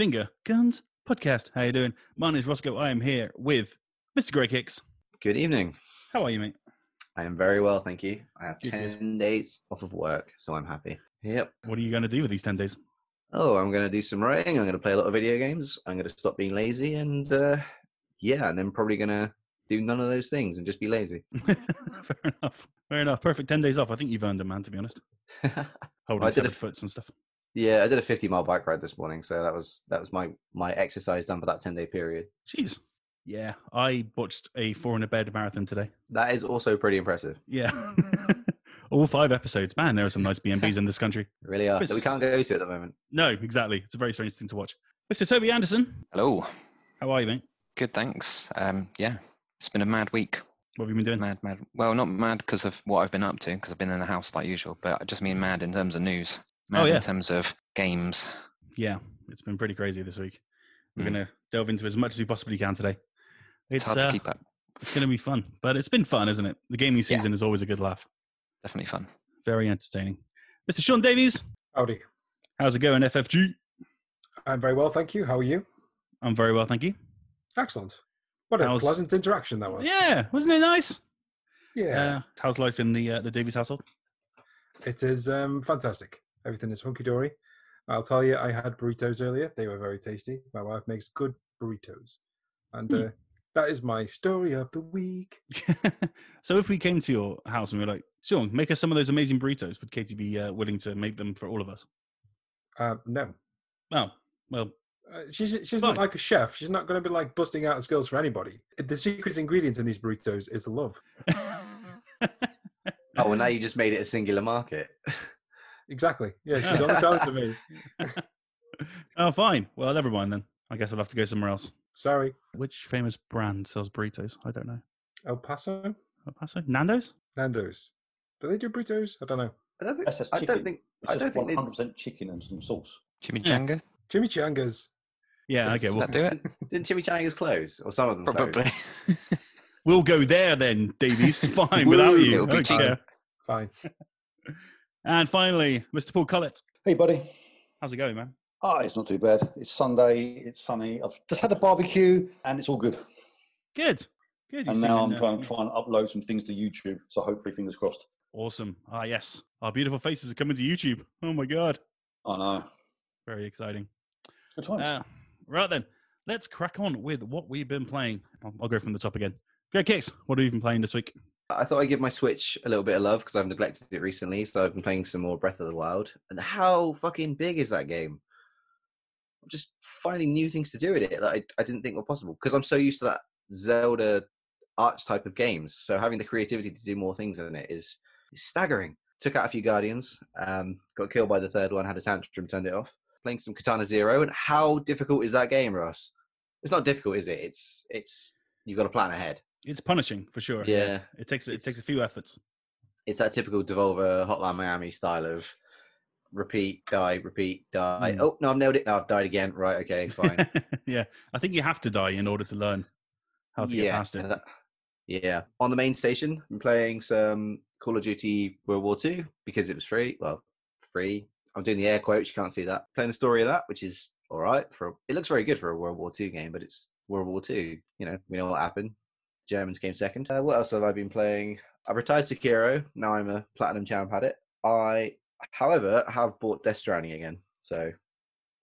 welcome to the Finger Guns Podcast. How you doing? My name is Roscoe. I am here with Mr. Greg Hicks. Good evening. How are you, mate? I am very well, thank you. I have Good, good. 10 days off of work, so I'm happy. Yep. What are you going to do with these 10 days? Oh, I'm going to do some writing. I'm going to play a lot of video games. I'm going to stop being lazy and, uh, yeah, and then probably going to do none of those things and just be lazy. Fair enough. Fair enough. Perfect 10 days off. I think you've earned them, man, to be honest. Holding seven a- foots and stuff. Yeah, I did a 50 mile bike ride this morning, so that was that was my my exercise done for that 10 day period. Jeez. Yeah, I botched a four in a bed marathon today. That is also pretty impressive. Yeah. All five episodes. Man, there are some nice B&Bs in this country. Really are. That we can't go to at the moment. No, exactly. It's a very strange thing to watch. Mr. Toby Anderson, Hello. how are you, mate? Good, thanks. Um, yeah, it's been a mad week. What have you been doing? Mad, mad. Well, not mad because of what I've been up to, because I've been in the house like usual, but I just mean mad in terms of news. Mad Oh, yeah. in terms of games. Yeah, it's been pretty crazy this week. We're Mm. going to delve into as much as we possibly can today. It's, It's, hard uh, to keep up. it's going to be fun, but it's been fun, isn't it? The gaming Yeah. season is always a good laugh. Definitely fun. Very entertaining. Mr. Sean Davies, Howdy. how's it going, FFG? I'm very well, thank you. How are you? I'm very well, thank you. Excellent. What a How's- pleasant interaction that was. Yeah, wasn't it nice? Yeah. Uh, how's life in the uh, the Davies household? it is um, fantastic. Everything is hunky dory. I'll tell you, I had burritos earlier. They were very tasty. My wife makes good burritos. And Hmm. uh, that is my story of the week. so if we came to your house and we were like, Sean, make us some of those amazing burritos, would Katie be uh, willing to make them for all of us? Uh, no. Oh, well, Uh, she's she's Fine. not like a chef. She's not going to be like busting out skills for anybody. The secret ingredient in these burritos is love. Oh, well, now you just made it a singular market. Exactly. Yeah, she's only selling to me. oh, fine. Well, never mind then. I guess we'll have to go somewhere else. Sorry. Which famous brand sells burritos? I don't know. El Paso? El Paso? Nando's? Nando's. Do they do burritos? I don't know. I don't think. That's just I chicken. don't think. It's I don't think. one They, hundred percent chicken and some sauce. Chimichanga? Chimichangas. Yeah, okay. Does We'll, that do it? didn't Chimichangas close, or some of them? Probably. we'll go there then, Davies. Fine, without you. It'll be I don't cheaper. Fine. And finally, Mr. Paul Collett. Hey, buddy. How's it going, man? Ah, it's not too bad. It's Sunday. It's sunny. I've just had a barbecue, and it's all good. Good. Good. And now I'm uh, trying, to upload some things to YouTube. So hopefully, fingers crossed. Awesome. Ah, yes. Our beautiful faces are coming to YouTube. Oh, my God. I know. Very exciting. Good times. Uh, right then, let's crack on with what we've been playing. I'll, I'll go from the top again. Greg Hicks. What have you been playing this week? I thought I'd give my Switch a little bit of love because I've neglected it recently. So I've been playing some more Breath of the Wild. And how fucking big is that game? I'm just finding new things to do with it that I, I didn't think were possible because I'm so used to that Zelda arch type of games. So having the creativity to do more things in it is, is staggering. Took out a few Guardians, um, got killed by the third one, had a tantrum, turned it off. Playing some Katana Zero, and how difficult is that game, Ross? It's not difficult, is it? It's it's you've got to plan ahead. It's punishing for sure. Yeah. It takes it It's- takes a few efforts. it's that typical Devolver Hotline Miami style of repeat, die, repeat, die. Mm. Oh no, I've nailed it. No, I've died again. Right, okay, fine. yeah. I think you have to die in order to learn how to get past it. that- yeah. On the main station, I'm playing some Call of Duty World War Two because it was free. Well, free. I'm doing the air quotes. You can't see that. Playing the story of that, which is all right. For it looks very good for a World War Two game, but it's World War Two. You know, we know what happened. Germans came second. Uh, what else have I been playing? I retired Sekiro. Now I'm a platinum champ at it. I, however, have bought Death Stranding again. So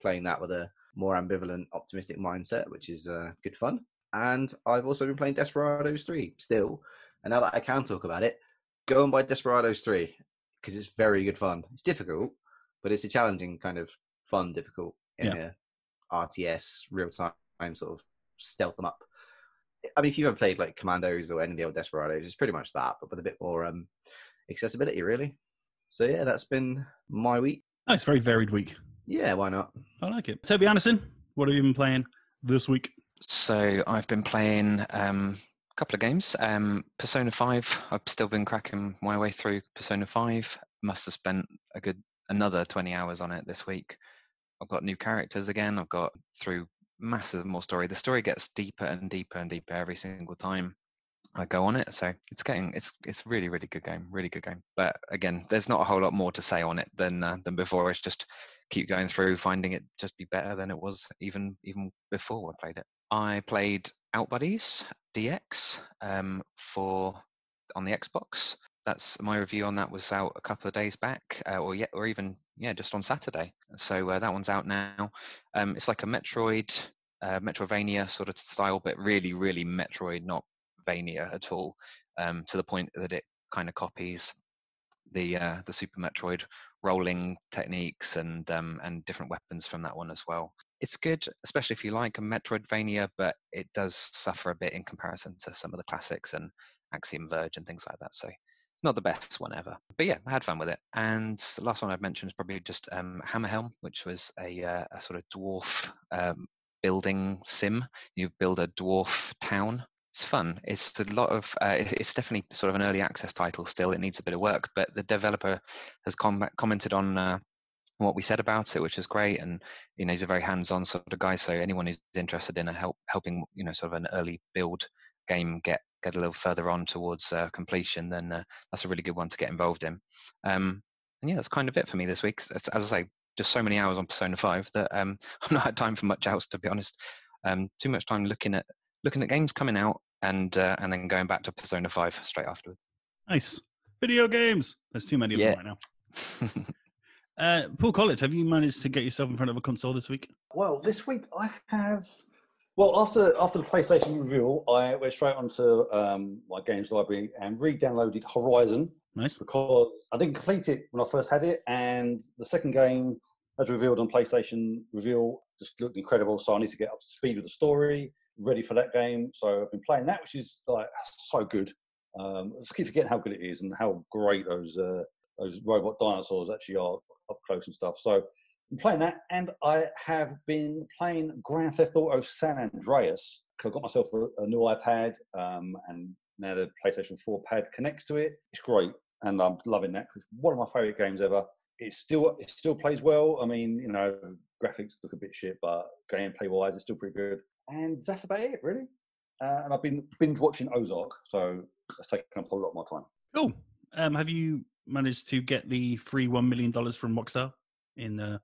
playing that with a more ambivalent, optimistic mindset, which is uh, good fun. And I've also been playing Desperados 3 still. And now that I can talk about it, go and buy Desperados 3 because it's very good fun. It's difficult, but it's a challenging kind of fun, difficult in a RTS real time sort of stealth them up. I mean, if you've ever played like Commandos or any of the old Desperados, it's pretty much that, but with a bit more um, accessibility, really. So yeah, that's been my week. Nice, very varied week. Yeah, why not? I like it. Toby Anderson, what have you been playing this week? So I've been playing um, a couple of games. Um, Persona 5, I've still been cracking my way through Persona 5. Must have spent a good another 20 hours on it this week. I've got new characters again. I've got through massive more story. The story gets deeper and deeper and deeper every single time. I go on it. So it's getting it's it's really really good game, really good game. But again, there's not a whole lot more to say on it than uh, than before. It's just keep going through, finding it just be better than it was even even before I played it. I played Outbuddies DX um, for on the Xbox. That's my review on that was out a couple of days back, uh, or yet, or even yeah, just on Saturday. So uh, that one's out now. Um, it's like a Metroid, uh, Metrovania sort of style, but really, really Metroid, not Vania at all. Um, to the point that it kind of copies the uh, the Super Metroid rolling techniques and um, and different weapons from that one as well. It's good, especially if you like a Metroidvania, but it does suffer a bit in comparison to some of the classics and Axiom Verge and things like that. So not the best one ever, but yeah, I had fun with it. And the last one I've mentioned is probably just um, Hammerhelm, which was a, uh, a sort of dwarf um, building sim. You build a dwarf town. It's fun. It's a lot of. Uh, it's definitely sort of an early access title. Still, it needs a bit of work, but the developer has com- commented on uh, what we said about it, which is great. And you know, he's a very hands-on sort of guy. So anyone who's interested in a help helping, you know, sort of an early build game get get a little further on towards uh, completion, then uh, that's a really good one to get involved in. Um, and yeah, that's kind of it for me this week. As, as I say, just so many hours on Persona Five that um, I've not had time for much else, to be honest. Um, too much time looking at looking at games coming out and uh, and then going back to Persona Five straight afterwards. Nice video games. There's too many of Yeah. them right now. Uh, Paul Collins, have you managed to get yourself in front of a console this week? Well, this week I have. Well, after after the PlayStation reveal, I went straight onto um, my games library and re-downloaded Horizon Nice. because I didn't complete it when I first had it, and the second game, as revealed on PlayStation reveal, just looked incredible. So I need to get up to speed with the story, ready for that game. So I've been playing that, which is like so good. Um, I just keep forgetting how good it is and how great those uh, those robot dinosaurs actually are up close and stuff. So Playing that, and I have been playing Grand Theft Auto San Andreas. I got myself a, a new iPad, um, and now the PlayStation 4 pad connects to it. It's great, and I'm loving that because one of my favourite games ever. It still it still plays well. I mean, you know, graphics look a bit shit, but gameplay wise, it's still pretty good. And that's about it, really. Uh, and I've been binge watching Ozark, so that's taken up a lot of my time. Cool. Um, have you managed to get the free one million dollars from Rockstar in uh,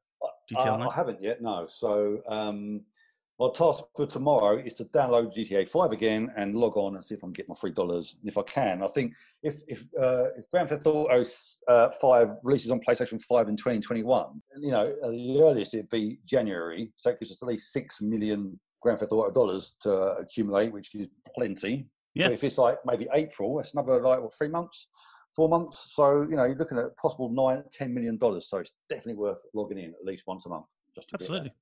GTA Uh, I haven't yet, no. So um, my task for tomorrow is to download GTA 5 again and log on and see if I can get my three dollars. And if I can, I think if if, uh, if Grand Theft Auto uh, 5 releases on PlayStation 5 in 2021, you know, the earliest it'd be January. So it gives us at least six million Grand Theft Auto dollars to accumulate, which is plenty. Yeah. But if it's like maybe April, that's another like what, three months, four months. So you know, you're looking at possible nine, ten million dollars. So it's definitely worth logging in at least once a month. Just. Absolutely.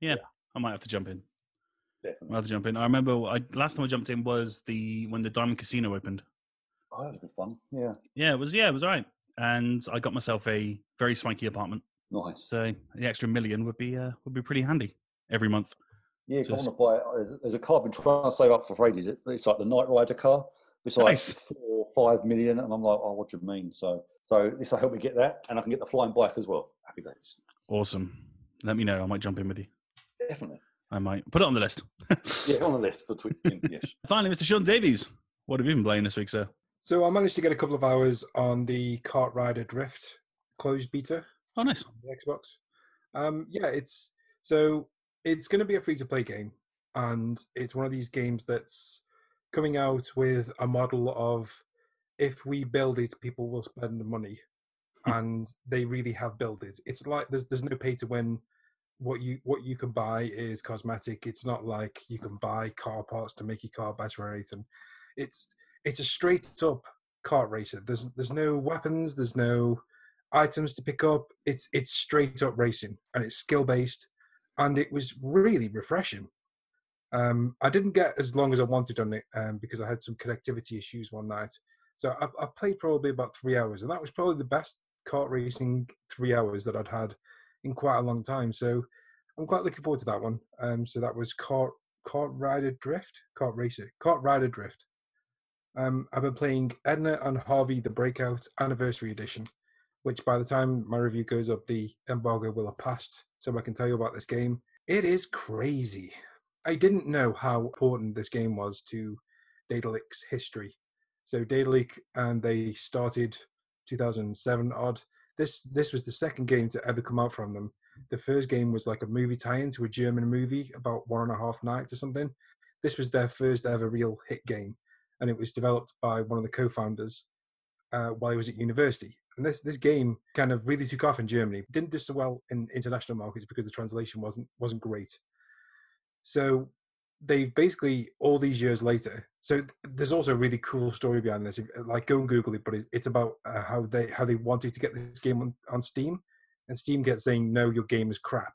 Yeah, I might have to jump in. I definitely. might have to jump in. I remember I, last time I jumped in was the when the Diamond Casino opened. Oh, that was good fun. Yeah, Yeah, it was. Yeah, it was all right. And I got myself a very swanky apartment. nice. So the extra million would be uh, would be pretty handy every month. Yeah, if so I want to buy. There's, there's a car I've been trying to save up for ages. It's like the Knight Rider car. It's like Nice. four, five million, and I'm like, oh, what do you mean? So, so this will help me get that, and I can get the flying bike as well. Happy days. Awesome. Let me know. I might jump in with you. Definitely. I might put it on the list. Yeah, on the list for tweeting. yes. Finally, Mr. Sean Davies. What have you been playing this week, sir? So I managed to get a couple of hours on the Kart Rider Drift closed beta Oh, nice. on the Xbox. Um, yeah, it's so it's going to be a free to play game, and it's one of these games that's coming out with a model of if we build it, people will spend the money, hmm. and they really have built it. It's like there's there's no pay to win. What you what you can buy is cosmetic. It's not like you can buy car parts to make your car better or anything. It's it's a straight up kart racer. There's there's no weapons. There's no items to pick up. It's it's straight up racing and it's skill based, and it was really refreshing. Um, I didn't get as long as I wanted on it um, because I had some connectivity issues one night. So I, I played probably about three hours, and that was probably the best kart racing three hours that I'd had in quite a long time. So I'm quite looking forward to that one. Um, so that was kart kart rider drift, kart racer, kart rider drift. Um, I've been playing Edna and Harvey the Breakout Anniversary Edition, which by the time my review goes up, the embargo will have passed, so I can tell you about this game. It is crazy. I didn't know how important this game was to Daedalic history. So Daedalic, and they started 2007 odd. This this was the second game to ever come out from them. The first game was like a movie tie-in to a German movie about one and a half nights or something. This was their first ever real hit game, and it was developed by one of the co-founders uh, while he was at university. And this this game kind of really took off in Germany. Didn't do so well in international markets because the translation wasn't wasn't great. So they've basically all these years later. So there's also a really cool story behind this. Like go and Google it, but it's, it's about uh, how they how they wanted to get this game on, on Steam, and Steam kept saying no, your game is crap,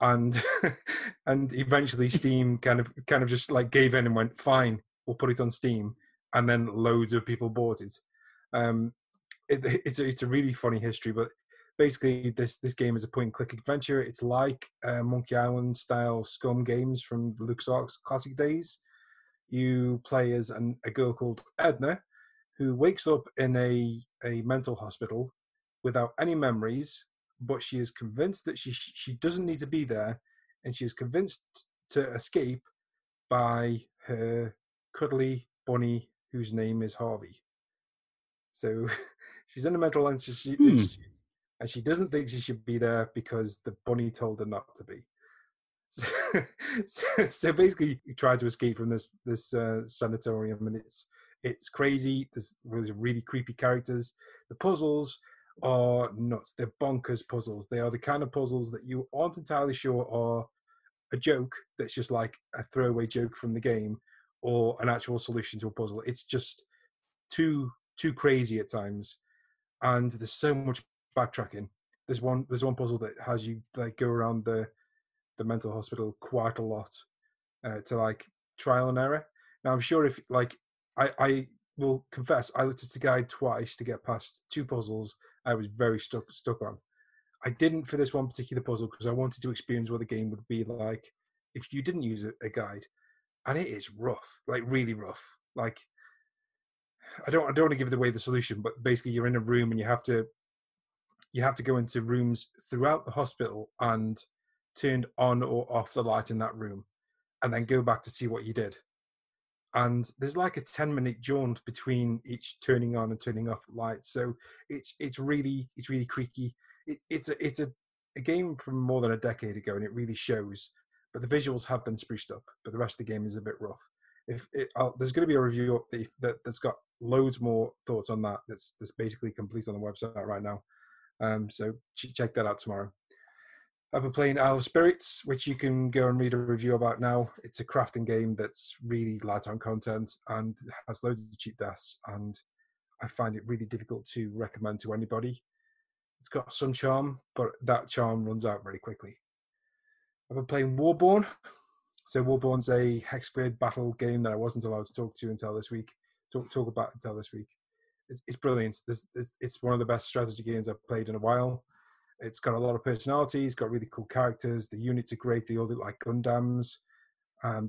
and and eventually Steam kind of kind of just like gave in and went fine, we'll put it on Steam, and then loads of people bought it. Um, it it's a, it's a really funny history, but basically this this game is a point and click adventure. It's like uh, Monkey Island style SCUMM games from the LucasArts classic days. You play as an, a girl called Edna, who wakes up in a a mental hospital without any memories, but she is convinced that she she doesn't need to be there, and she is convinced to escape by her cuddly bunny whose name is Harvey. So she's in a mental institute, Hmm. And she doesn't think she should be there because the bunny told her not to be. So, so, so basically, you try to escape from this this uh, sanatorium, and it's it's crazy. There's, there's really creepy characters. The puzzles are nuts. They're bonkers puzzles. They are the kind of puzzles that you aren't entirely sure are a joke that's just like a throwaway joke from the game or an actual solution to a puzzle. It's just too too crazy at times, and there's so much backtracking. There's one there's one puzzle that has you like go around the the mental hospital quite a lot uh, to like trial and error. Now I'm sure if like I I will confess I looked at the guide twice to get past two puzzles I was very stuck stuck on. I didn't for this one particular puzzle because I wanted to experience what the game would be like if you didn't use a, a guide, and it is rough, like really rough. Like I don't I don't want to give away the solution, but basically you're in a room and you have to you have to go into rooms throughout the hospital and turn on or off the light in that room, and then go back to see what you did. And there's like a ten minute jaunt between each turning on and turning off lights, so it's it's really it's really creaky. It, it's a it's a, a game from more than a decade ago, and it really shows. But the visuals have been spruced up, but the rest of the game is a bit rough. If it, I'll, there's going to be a review that, that that's got loads more thoughts on that. That's that's basically complete on the website right now. Um, so ch- check that out tomorrow. I've been playing Isle of Spirits, which you can go and read a review about now. It's a crafting game that's really light on content and has loads of cheap deaths, and I find it really difficult to recommend to anybody. It's got some charm, but that charm runs out very quickly. I've been playing Warborn. So Warborn's a hex grid battle game that I wasn't allowed to talk to until this week. Talk talk about until this week. It's, it's brilliant. There's, it's, it's one of the best strategy games I've played in a while. It's got a lot of personality. It's got really cool characters. The units are great. They all look like Gundams.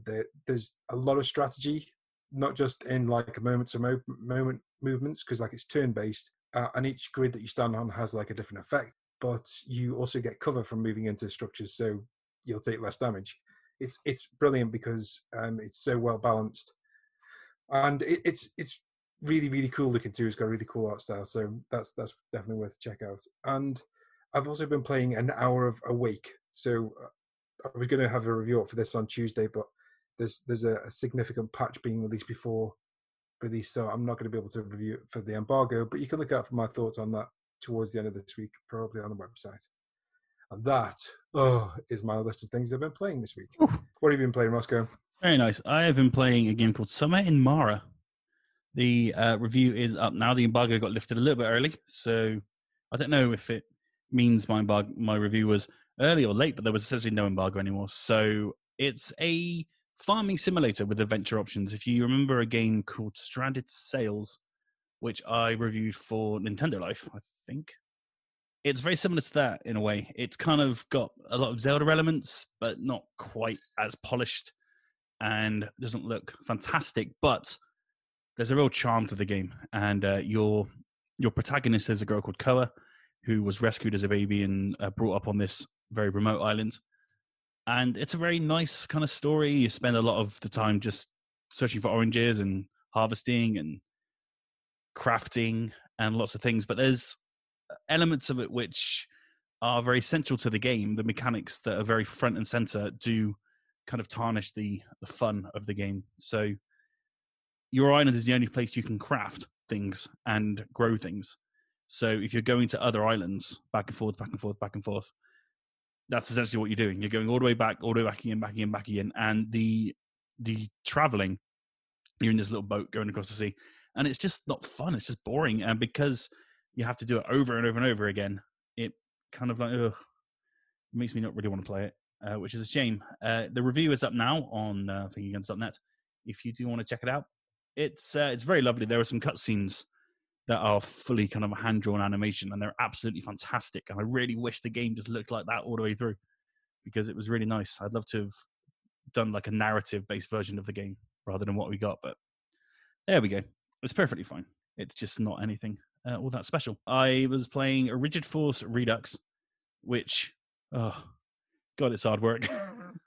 There, there's a lot of strategy, not just in like moment to mo- moment movements, because like it's turn based, uh, and each grid that you stand on has like a different effect. But you also get cover from moving into structures, so you'll take less damage. It's it's brilliant because um, it's so well balanced, and it, it's it's really really cool looking too. It's got a really cool art style, so that's that's definitely worth a check out. And I've also been playing an hour of Awake. So uh, I was going to have a review up for this on Tuesday, but there's there's a, a significant patch being released before release, so I'm not going to be able to review it for the embargo. But you can look out for my thoughts on that towards the end of this week, probably on the website. And that oh is my list of things I've been playing this week. What have you been playing, Roscoe? Very nice. I have been playing a game called Summer in Mara. The uh, review is up now. The embargo got lifted a little bit early, so I don't know if it means my embargo, my review was early or late, but there was essentially no embargo anymore. So it's a farming simulator with adventure options. If you remember a game called Stranded Sails, which I reviewed for Nintendo Life, I think it's very similar to that in a way. It's kind of got a lot of Zelda elements, but not quite as polished and doesn't look fantastic. But there's a real charm to the game, and uh, your your protagonist is a girl called Koa, who was rescued as a baby and uh, brought up on this very remote island. And it's a very nice kind of story. You spend a lot of the time just searching for oranges and harvesting and crafting and lots of things. But there's elements of it which are very central to the game. The mechanics that are very front and center do kind of tarnish the the fun of the game. So your island is the only place you can craft things and grow things. So if you're going to other islands, back and forth, back and forth, back and forth, that's essentially what you're doing. You're going all the way back, all the way back again, back again, back again, and the the traveling. You're in this little boat going across the sea, and it's just not fun. It's just boring, and because you have to do it over and over and over again, it kind of like ugh, makes me not really want to play it, uh, which is a shame. Uh, the review is up now on uh, FingerGuns.net. If you do want to check it out, it's uh, it's very lovely. There are some cutscenes that are fully kind of a hand drawn animation, and they're absolutely fantastic. And I really wish the game just looked like that all the way through because it was really nice. I'd love to have done like a narrative based version of the game rather than what we got, but there we go. It's perfectly fine. It's just not anything uh, all that special. I was playing a Rigid Force Redux, which, oh, God, it's hard work.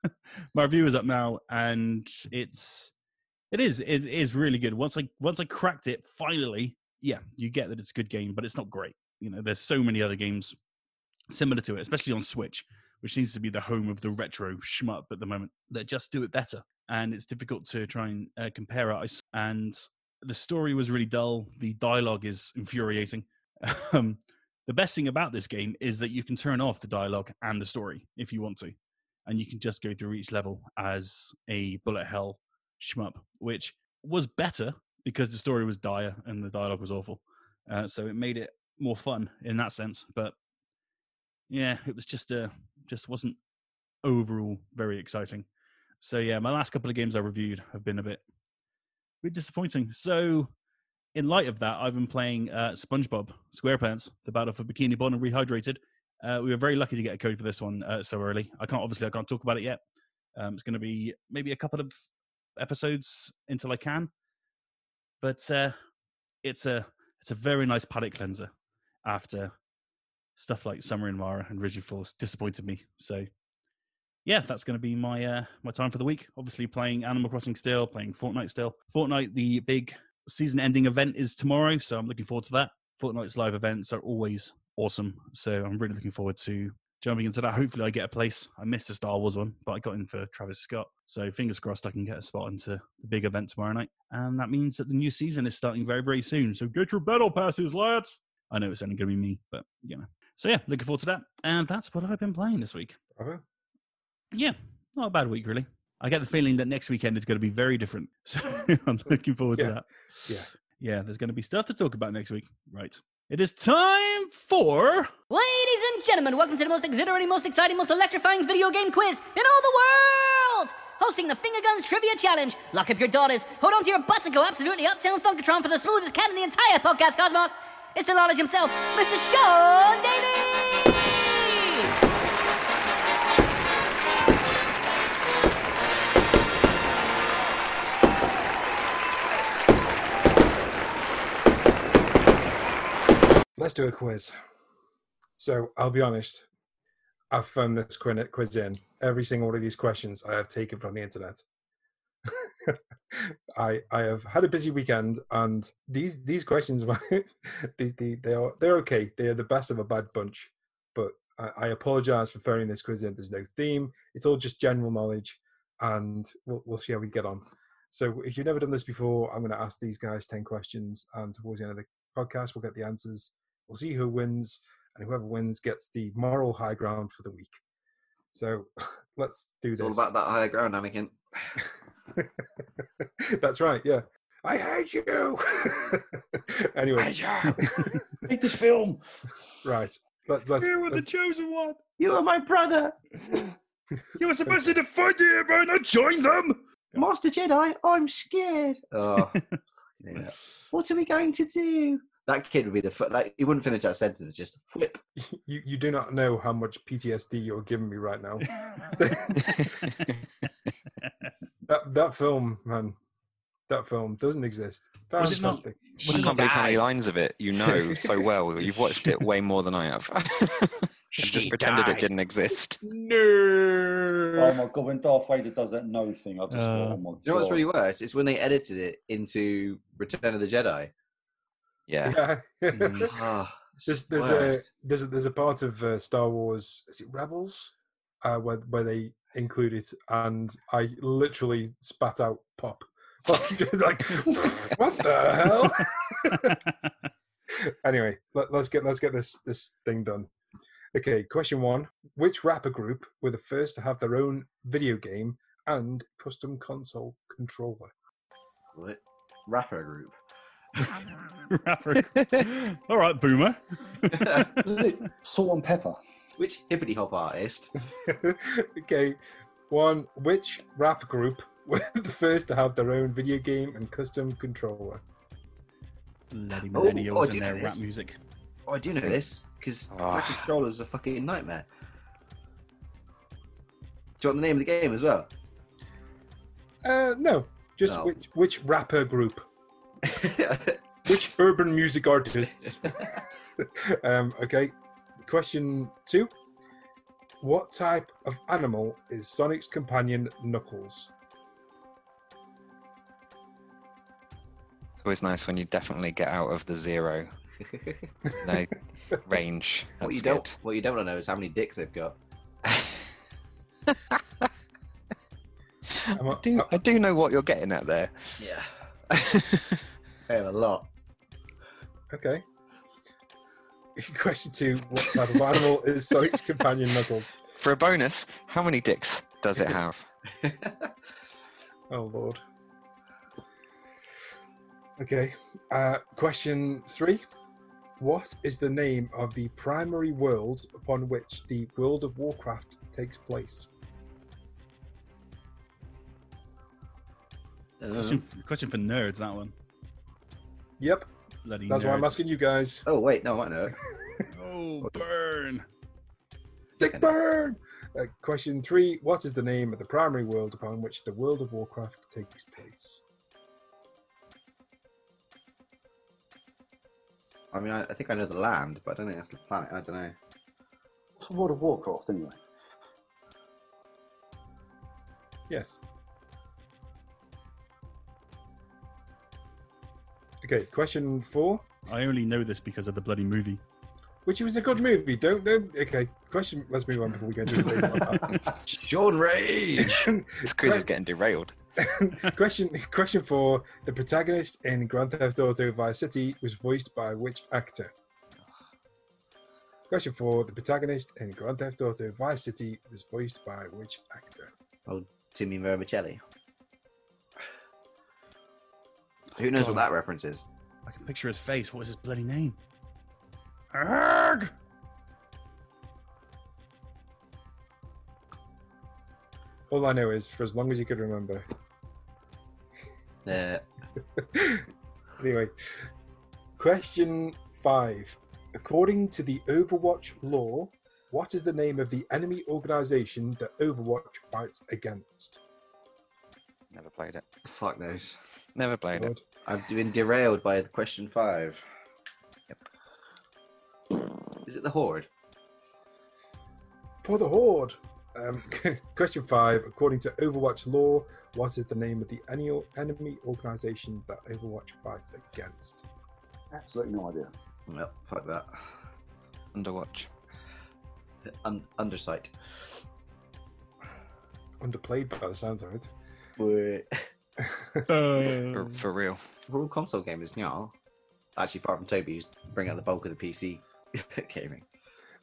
My review is up now, and it's it is it is really good. Once I once I cracked it, finally, yeah, you get that it's a good game, but it's not great. You know, there's so many other games similar to it, especially on Switch, which seems to be the home of the retro shmup at the moment, that just do it better. And it's difficult to try and uh, compare it. And the story was really dull. The dialogue is infuriating. Um, the best thing about this game is that you can turn off the dialogue and the story if you want to, and you can just go through each level as a bullet hell shmup, which was better because the story was dire and the dialogue was awful. Uh, so it made it more fun in that sense. But yeah, it was just uh, just wasn't overall very exciting. So yeah, my last couple of games I reviewed have been a bit bit disappointing. So, in light of that, I've been playing uh, SpongeBob SquarePants: The Battle for Bikini Bottom Rehydrated. Uh, we were very lucky to get a code for this one uh, so early. I can't obviously I can't talk about it yet. Um, it's going to be maybe a couple of episodes until I can, but uh, it's a it's a very nice palate cleanser after stuff like Summer in Mara and Rigid Force disappointed me. So yeah, that's going to be my uh, my time for the week. Obviously, playing Animal Crossing still, playing Fortnite still. Fortnite, the big season-ending event is tomorrow, so I'm looking forward to that. Fortnite's live events are always awesome, so I'm really looking forward to jumping into that. Hopefully, I get a place. I missed the Star Wars one, but I got in for Travis Scott, so fingers crossed I can get a spot into the big event tomorrow night. And that means that the new season is starting very, very soon. So get your battle passes, lads. I know it's only going to be me, but you know. So yeah, looking forward to that. And that's what I've been playing this week. Bravo. Yeah, not a bad week, really. I get the feeling that next weekend is going to be very different. So I'm looking forward Yeah. to that. Yeah. Yeah, there's going to be stuff to talk about next week. Right. It is time for. Ladies and gentlemen, welcome to the most exhilarating, most exciting, most electrifying video game quiz in all the world! Hosting the Finger Guns Trivia Challenge. Lock up your daughters, hold on to your butts, and go absolutely uptown Funkatron for the smoothest cat in the entire podcast cosmos. It's the knowledge himself, Mr. Sean Davies! Let's do a quiz. So I'll be honest. I've phoned this quiz in. Every single one of these questions I have taken from the internet. I I have had a busy weekend, and these these questions, these they, they are they're okay. They are the best of a bad bunch. But I, I apologize for phoning this quiz in. There's no theme. It's all just general knowledge, and we'll we'll see how we get on. So if you've never done this before, I'm going to ask these guys ten questions, and towards the end of the podcast, we'll get the answers. We'll see who wins, and whoever wins gets the moral high ground for the week. So let's do It's this. all about that higher ground, Anakin. That's right. Yeah. I hate you. anyway, Make this film. right. Let's let's, You were the chosen one. You are my brother, You were supposed to defend the Emperor, not join them. Master Jedi. I'm scared. Oh, yeah. What are we going to do? That kid would be the fir- like he wouldn't finish that sentence. Just flip. you you do not know how much PTSD you're giving me right now. That that film, man. That film doesn't exist. Was it not- Fantastic. I can't believe how many lines of it you know so well. You've watched it way more than I have. Just pretended died. it didn't exist. No. Oh my god, when Darth Vader does that no thing, I just Uh, oh my you know what's really worse? It's when they edited it into Return of the Jedi. Yeah. Yeah. Mm. Oh, there's there's a there's a, there's a part of uh, Star Wars is it Rebels uh, where where they include it and I literally spat out pop. Like what the hell? anyway, let, let's get let's get this this thing done. Okay, question one: Which rapper group were the first to have their own video game and custom console controller? What? Rapper group. Rapper. All right, boomer. Salt and pepper? Which hippity hop artist? okay, one: Which rap group were the first to have their own video game and custom controller? Bloody Oh, millennials oh, I and do their know rap this. music. Oh, I do know this because Ah. controller's a fucking nightmare. Do you want the name of the game as well? Uh, no, just No. which which rapper group, which urban music artists. um, okay, question two: What type of animal is Sonic's companion Knuckles? It's always nice when you definitely get out of the zero no range. what you good. don't what you don't want to know is how many dicks they've got. I I- do, I do know what you're getting at there. Yeah, they have a lot. Okay. Question two: What type of animal is Sonic's companion Knuckles? For a bonus, how many dicks does it have? Oh lord. Okay. Uh, question three. What is the name of the primary world upon which the World of Warcraft takes place? Uh, Question, question for nerds, that one. Yep, Bloody that's why I'm nerds. asking you guys. oh wait, no, I might know. it. Oh, burn. Dick burn. Uh, question three. What is the name of the primary world upon which the World of Warcraft takes place? I mean, I, I think I know the land, but I don't think that's the planet. I don't know. What's the World of Warcraft anyway? Yes. Okay. Question four. I only know this because of the bloody movie. Which was a good movie. Don't don't. Okay. Question. Let's move on before we go into the Sean Rage. This quiz is getting derailed. question question four the protagonist in grand theft auto vice city was voiced by which actor question four the protagonist in grand theft auto vice city was voiced by which actor Oh, Timmy Vermicelli. Who knows what that reference is? I can picture his face. What was his bloody name? Arg! all i know is for as long as you could remember Uh, anyway question five according to the overwatch lore what is the name of the enemy organization that overwatch fights against Never played it. fuck knows. Never played it. I've been derailed by the question five. Yep. Is it the Horde? For the Horde. Um, question five. According to Overwatch lore, what is the name of the annual enemy organization that Overwatch fights against? Absolutely no idea. Well, fuck that. Underwatch. Un- undersight. Underplayed by the sounds of it. We're, For, Uh, for real. we're all console gamers now. Actually, apart from Toby, who's bringing out the bulk of the PC gaming.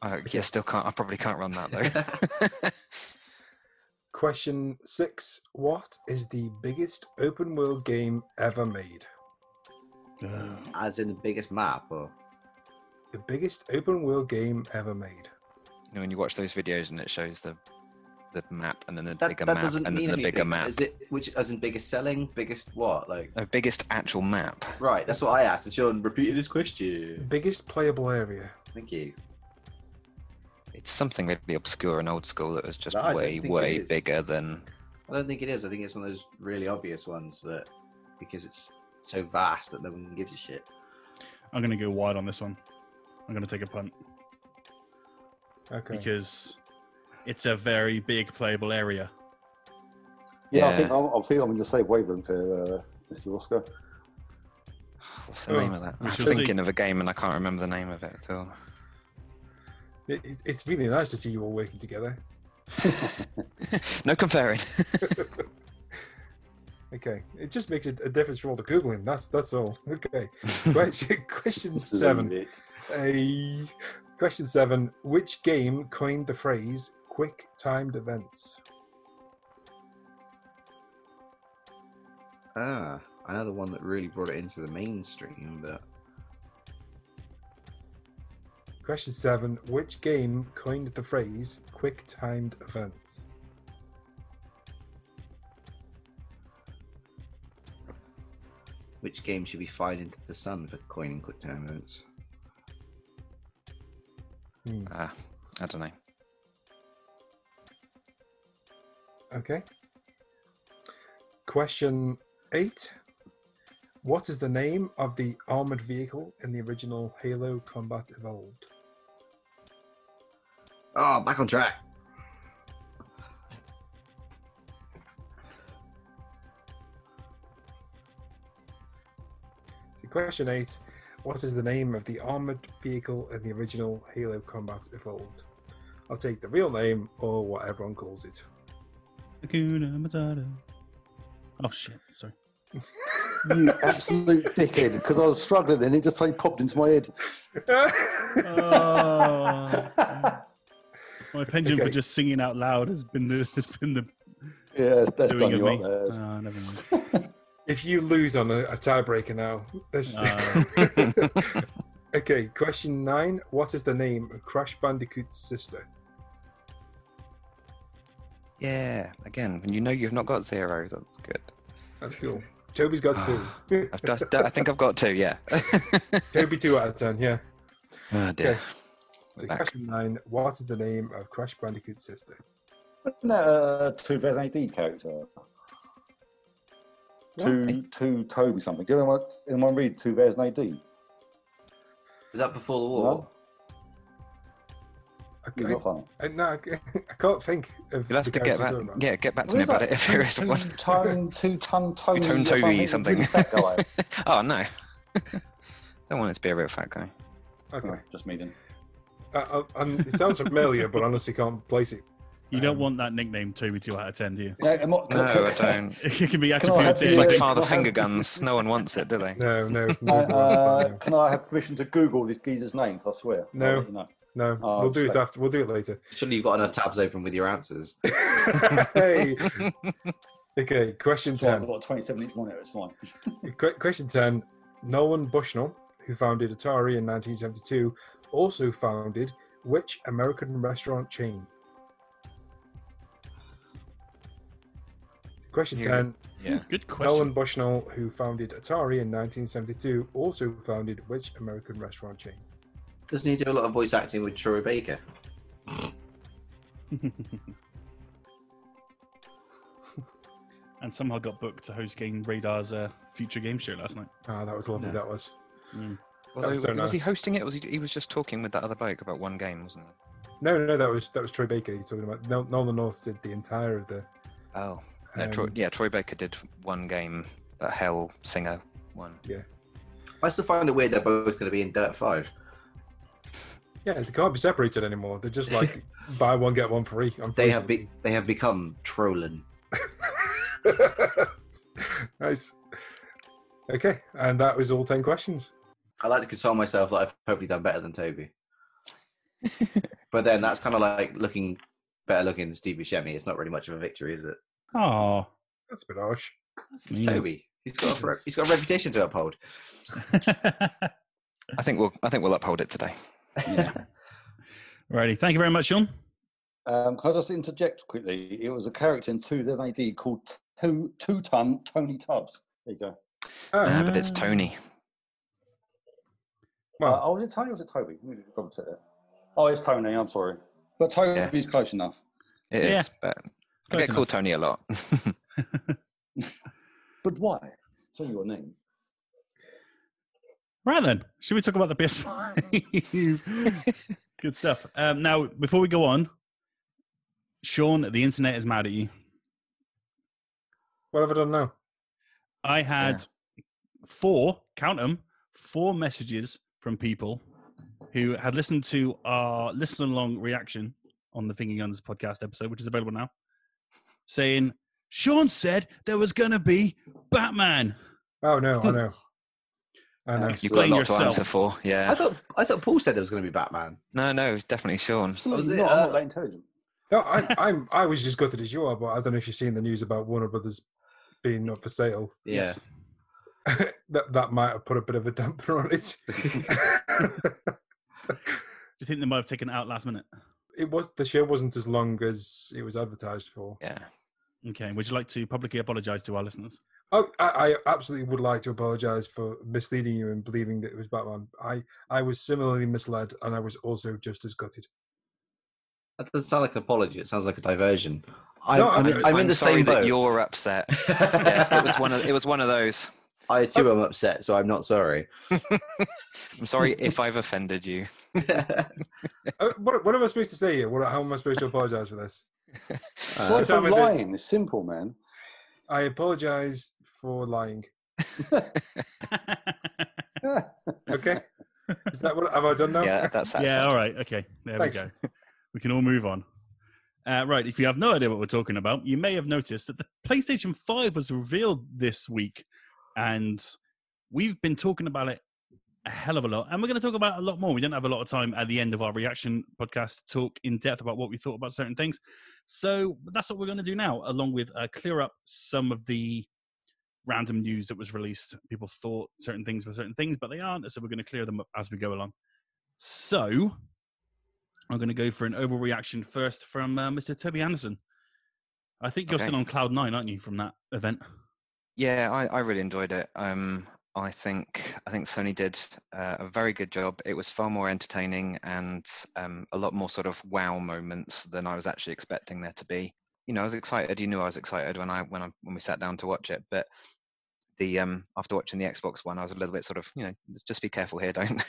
I yeah, still can't. I probably can't run that though. Question six. What is the biggest open world game ever made? uh, As in the biggest map, or The biggest open world game ever made. you know, when you watch those videos and it shows the the map and then the that, bigger that map doesn't and mean then the anything. bigger map. Is it which as in biggest selling, biggest what? Like The biggest actual map. right, that's what I asked, and Sean repeated his question. Biggest playable area. Thank you. It's something really obscure and old school that was just No, I don't way, think way is. bigger than. I don't think it is. I think it's one of those really obvious ones that because it's so vast that no one gives a shit. I'm going to go wide on this one. I'm going to take a punt. Okay. because it's a very big playable area. Yeah, I think I'm, I think I'm going to say wavelength here, uh, Mr. Roscoe. What's the Oh, name of that? I'm shall see. thinking of a game and I can't remember the name of it at all. It, it- it's really nice to see you all working together. no comparing. Okay, it just makes a, a difference from all the googling. That's that's all. Okay, question, question seven. Leave it. A question seven. Which game coined the phrase "quick timed events"? Ah, another one that really brought it into the mainstream, but Question seven. Which game coined the phrase "quick timed events"? which game should we find into the sun for coining quick time events? Hmm. uh, I don't know. Okay. Question eight. What is the name of the armored vehicle in the original Halo Combat Evolved? Oh, back on track. So question eight. What is the name of the armored vehicle in the original Halo Combat Evolved? I'll take the real name or what everyone calls it. Hakuna Matata. Oh shit! Sorry. You absolute dickhead, because I was struggling then, it just like popped into my head. Oh. My penchant for just singing out loud has been the has been the Yeah, that's doing done of you me. up there. Oh, never mind. if you lose on a, a tiebreaker now, this. Uh. okay, question nine. What is the name of Crash Bandicoot's sister? Yeah, again, when you know you've not got zero, that's good. That's cool. Toby's got two. Ah, I've done, I think I've got two, yeah. Toby two out of ten. Yeah. oh dear. Okay. So back. question nine. What is the name of Crash Bandicoot's sister? Isn't that a 2008 character? Two, two Toby something. Do anyone, anyone read 2008? Is that before the war? I, It's I, not. I, no, I, I can't think of. You'll have to get back. you're talking about. Yeah, get back to What me about that? it if there is one. Tone, two ton Tony. Two-tone or Toby the something. big Fat guy. oh no. Don't want it to be a real fat guy. Okay. Oh, just me then. Uh, uh, um, it sounds familiar, but honestly can't place it. You don't Um, want that nickname Toby two out of ten, do you? Yeah, am No, I don't. It can be I attributed have It's like yeah, father I have- finger guns. No one wants it, do they? No, no, Uh, no, uh, no, can I have permission to Google this geezer's name? I swear. No. I'll let you know. no. Oh, we'll do it shit. after. We'll do it later. Surely you've got enough tabs open with your answers. hey. Okay, question So I've ten. got 27 each monitor, it's fine. Qu- Question ten. Nolan Bushnell, who founded Atari in 1972, also founded which American restaurant chain? Question Here. ten. Yeah. Hmm, good question. Nolan Bushnell, who founded Atari in 1972, also founded which American restaurant chain? Doesn't he do a lot of voice acting with Troy Baker? and somehow got booked to host Game Radar's uh, future game show last night. Ah, that was lovely. Yeah. That was. Mm. Although, was so was he hosting it? Was he? He was just talking with that other bloke about one game, wasn't he? No, no, that was that was Troy Baker. You're talking about Nol- Nolan North did the entire of the. Oh, yeah. Troy, Um, yeah. Troy Baker did one game. That Hell Singer one. Yeah. I still find it weird they're both going to be in Dirt 5. Yeah, they can't be separated anymore. They're just like buy one get one free. They have be- they have become trolling. nice. Okay, and that was all ten questions. I like to console myself that I've hopefully done better than Toby. but then that's kind of like looking better looking than Steve Buscemi. It's not really much of a victory, is it? Oh, That's a bit harsh. that's It's. Toby. He's got a, he's got a reputation to uphold. I think we'll. I think we'll uphold it today. Yeah. Righty. Thank you very much, Sean. Um, can I just interject quickly? It was a character in 2008 called Two, two Ton Tony Tubbs. There you go. Oh, Uh, but it's. Tony. well, Uh, oh, was it Tony or was it Toby? Let double check that. Oh, it's Tony. I'm sorry, but Toby's close enough. It is. Yeah. But I Close get called Tony a lot. But why? Tell you your name. Right then, should we talk about the PS5? Good stuff. Um, now, before we go on, Sean, the internet is mad at you. What have I done now? I had four, count them, four messages from people who had listened to our listen along reaction on the Finger Guns podcast episode, which is available now, saying, Sean said there was going to be Batman. Oh no, I know. I know. You've got a lot yourself. to answer for. Yeah. I thought I thought Paul said there was going to be Batman. No, no, definitely Sean. Absolutely Was it, not. I'm uh, not that intelligent. No, I, I'm. I was just gutted as you are, but I don't know if you've seen the news about Warner Brothers being up for sale. Yeah. Yes. that that might have put a bit of a damper on it. Do you think they might have taken it out last minute? it was the show wasn't as long as it was advertised for. Yeah. Okay. Would you like to publicly apologize to our listeners? Oh, I, I absolutely would like to apologise for misleading you and believing that it was Batman. I, I was similarly misled, and I was also just as gutted. That doesn't sound like an apology. It sounds like a diversion. I'm, No, I'm, I'm- in- I'm in the sorry same that boat. you're upset. yeah, it was one of it was one of those. I too am upset, so I'm not sorry. I'm sorry if I've offended you. Uh, what, what am I supposed to say here? What, how am I supposed to apologise for this? Uh, Sorry tell for me that- lying. It's simple, man. I apologise for lying. Okay, is that what have I done now? yeah, that's that. yeah, all right. Okay. There Thanks. we go. We can all move on. Uh, right. If you have no idea what we're talking about, you may have noticed that the PlayStation 5 was revealed this week. And we've been talking about it a hell of a lot. And we're going to talk about a lot more. We don't have a lot of time at the end of our reaction podcast to talk in depth about what we thought about certain things. So that's what we're going to do now, along with uh, clear up some of the random news that was released. People thought certain things were certain things, but they aren't. So we're going to clear them up as we go along. So I'm going to go for an overreaction first from uh, Mr. Toby Anderson. I think you're Okay. still on cloud nine, aren't you, from that event? Yeah, I, I really enjoyed it. Um, I think I think Sony did uh, a very good job. It was far more entertaining and um, a lot more sort of wow moments than I was actually expecting there to be. You know, I was excited. You knew I was excited when I when I when we sat down to watch it. But the um, after watching the Xbox one, I was a little bit sort of you know just be careful here. Don't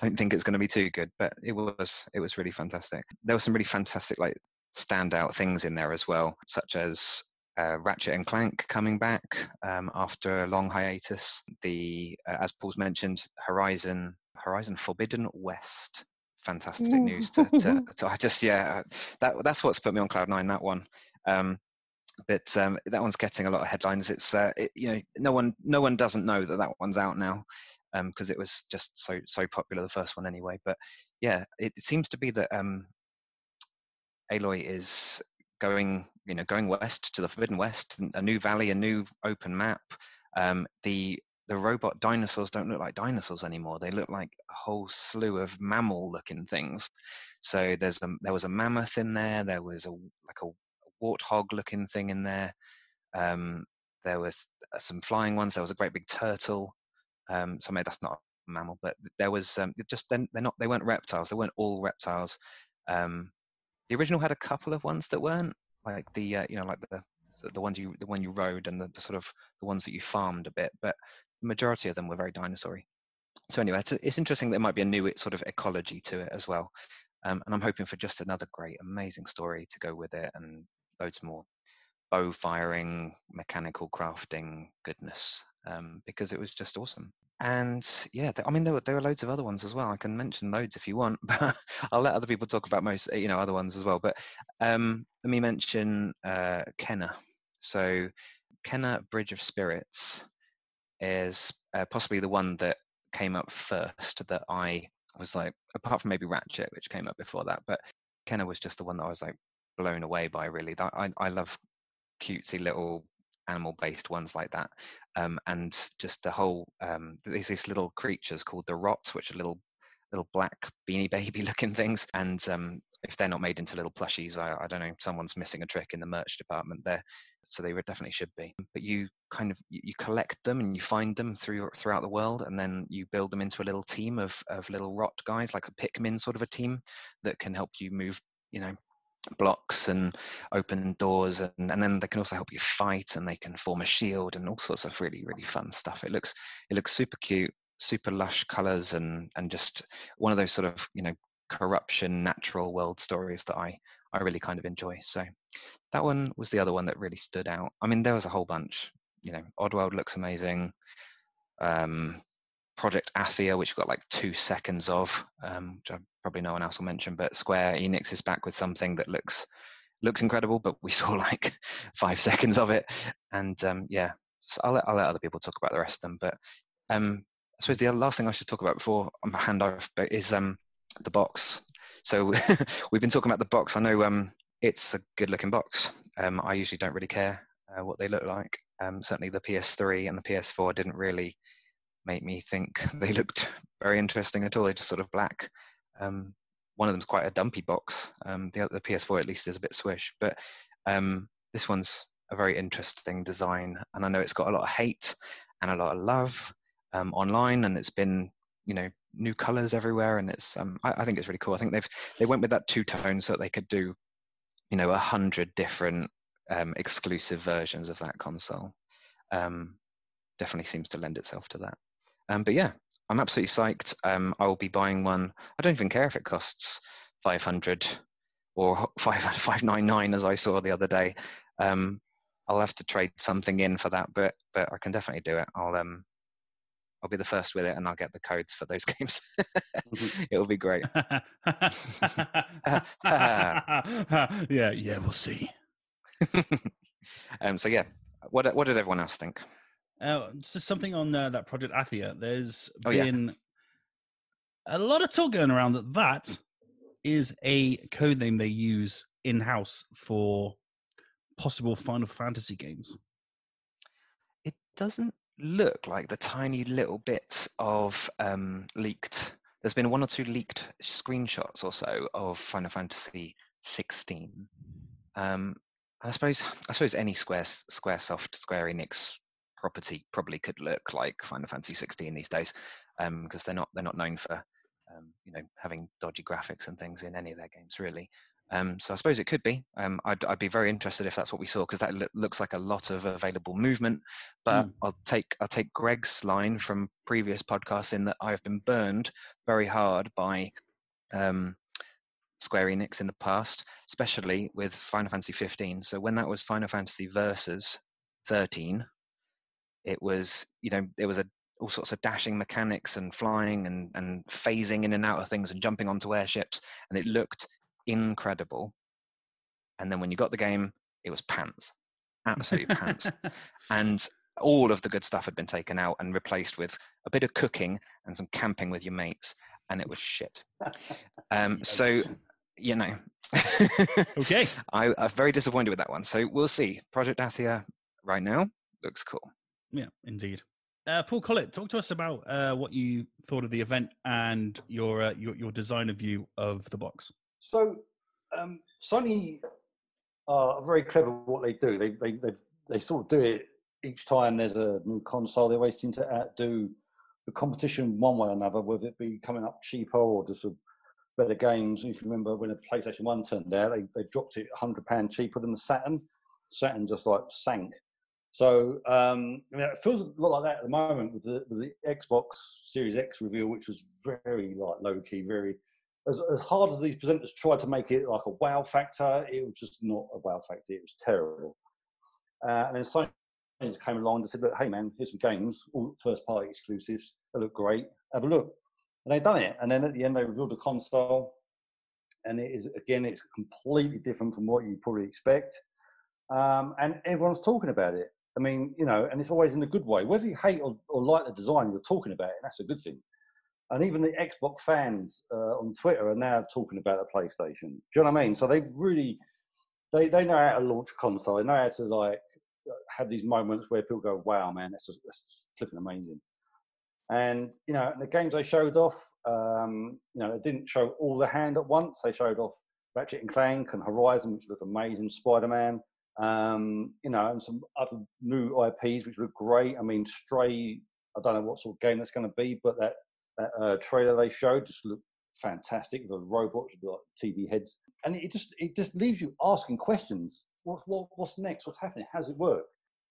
don't think it's going to be too good. But it was it was really fantastic. There were some really fantastic like standout things in there as well, such as uh, Ratchet and Clank coming back um, after a long hiatus. The, uh, as Paul's mentioned, Horizon Horizon Forbidden West. Fantastic news to, to, to I just yeah that that's what's put me on cloud nine that one. Um, but um, that one's getting a lot of headlines. It's uh, it, you know no one no one doesn't know that that one's out now because it was just so so popular the first one anyway. But yeah, it, it seems to be that um, Aloy is going you know going west to the Forbidden West, a new valley, a new open map. Um, the the robot dinosaurs don't look like dinosaurs anymore. They look like a whole slew of mammal-looking things. So there's a there was a mammoth in there. There was a like a warthog-looking thing in there. Um, there was uh, some flying ones. There was a great big turtle. Um, so that's not a mammal, but there was um, just then they're not they weren't reptiles. They weren't all reptiles. Um, the original had a couple of ones that weren't like the uh, you know like the the ones you the one you rode and the, the sort of the ones that you farmed a bit, but the majority of them were very dinosaur So anyway, it's, it's interesting there might be a new sort of ecology to it as well, um, and I'm hoping for just another great, amazing story to go with it and loads more bow firing, mechanical crafting goodness um, because it was just awesome. And yeah, I mean there were there were loads of other ones as well. I can mention loads if you want, but I'll let other people talk about most you know other ones as well. But um, let me mention uh, Kena. So Kena Bridge of Spirits is uh, possibly the one that came up first that I was like, apart from maybe Ratchet, which came up before that, but Kena was just the one that I was like blown away by. Really, That- I I love cutesy little animal-based ones like that, um, and just the whole um, there's these little creatures called the rots, which are little little black beanie baby looking things, and um, if they're not made into little plushies, I, I don't know, someone's missing a trick in the merch department there. So they definitely should be. But you kind of you collect them and you find them through throughout the world, and then you build them into a little team of of little rot guys, like a Pikmin sort of a team that can help you move, you know, blocks and open doors and, and then they can also help you fight and they can form a shield and all sorts of really really fun stuff it looks it looks super cute super lush colors and and just one of those sort of you know corruption, natural world stories that I I really kind of enjoy. So that one was the other one that really stood out. I mean, there was a whole bunch. You know, Oddworld looks amazing. Um, Project Athia, which we've got like two seconds of, um, which I, probably no one else will mention, but Square Enix is back with something that looks looks incredible, but we saw like five seconds of it. And um, yeah, so I'll let I'll let other people talk about the rest of them. But um, I suppose the last thing I should talk about before I'm hand off is um, the box. So we've been talking about the box. I know um, it's a good looking box. Um, I usually don't really care uh, what they look like. Um, certainly the PS3 and the PS4 didn't really make me think they looked very interesting at all. They're just sort of black. Um, one of them's quite a dumpy box. Um, the, the PS4 at least is a bit swish, but um, this one's a very interesting design, and I know it's got a lot of hate and a lot of love um, online, and it's been you know new colors everywhere, and it's um, I, I, think it's really cool. I think they've they went with that two tone so that they could do you know a hundred different um, exclusive versions of that console. Um, definitely seems to lend itself to that. Um, but yeah, I'm absolutely psyched. Um, I will be buying one. I don't even care if it costs 500 or 5 599 as I saw the other day. Um, I'll have to trade something in for that, but but I can definitely do it. I'll um I'll be the first with it, and I'll get the codes for those games. Mm-hmm. It'll be great. yeah, yeah, we'll see. um, so yeah, what what did everyone else think? Uh, just something on uh, that project Athia. There's oh, been yeah. a lot of talk going around that that is a code name they use in house for possible Final Fantasy games. It doesn't look like the tiny little bits of um, leaked. There's been one or two leaked screenshots or so of Final Fantasy 16. Um, I suppose I suppose any Square SquareSoft Square Enix property probably could look like Final Fantasy 16 these days, because um, they're not they're not known for um, you know having dodgy graphics and things in any of their games really. Um, so I suppose it could be. Um, I'd, I'd, be very interested if that's what we saw because that lo- looks like a lot of available movement. But mm. I'll take I'll take Greg's line from previous podcasts in that I've been burned very hard by um, Square Enix in the past, especially with Final Fantasy 15. So when that was Final Fantasy Versus 13, it was you know there was a all sorts of dashing mechanics and flying and, and phasing in and out of things and jumping onto airships and it looked incredible. And then when you got the game, it was pants, absolute pants. And all of the good stuff had been taken out and replaced with a bit of cooking and some camping with your mates, and it was shit. Um, so, you know, okay, I, I'm very disappointed with that one. So we'll see. Project Athia right now looks cool. Yeah, indeed. Uh, Paul Collett, talk to us about uh, what you thought of the event and your, uh, your your designer view of the box. So um, Sony are very clever what they do. They, they they they sort of do it each time there's a new console. They always seem to outdo the competition one way or another, whether it be coming up cheaper or just a better games. If you remember when the PlayStation One turned out, they they dropped it hundred pound cheaper than the Saturn. Saturn just like sank. So um, I mean, it feels a lot like that at the moment with the, with the Xbox Series X reveal, which was very like low key, very as, as hard as these presenters tried to make it like a wow factor, it was just not a wow factor. It was terrible. Uh, and then Sony just came along and said, "Look, hey man, here's some games, all first party exclusives. They look great. Have a look." And they've done it. And then at the end, they revealed the console, and it is again, it's completely different from what you probably expect. Um, and everyone's talking about it. I mean, you know, and it's always in a good way. Whether you hate or, or like the design, you're talking about it, and that's a good thing and even the Xbox fans uh, on Twitter are now talking about the PlayStation. Do you know what I mean? So they've really they they know how to launch a console. They know how to like have these moments where people go, "Wow, man, that's just, that's flipping amazing." And you know, the games they showed off, um, you know, they didn't show all the hand at once. They showed off Ratchet and Clank and Horizon, which looked amazing. Spider Man, um, you know, and some other new IPs which look great. I mean, Stray. I don't know what sort of game that's going to be, but that that uh, trailer they showed just looked fantastic. The robots with like TV heads, and it just it just leaves you asking questions. What's what, what's next? What's happening? How does it work?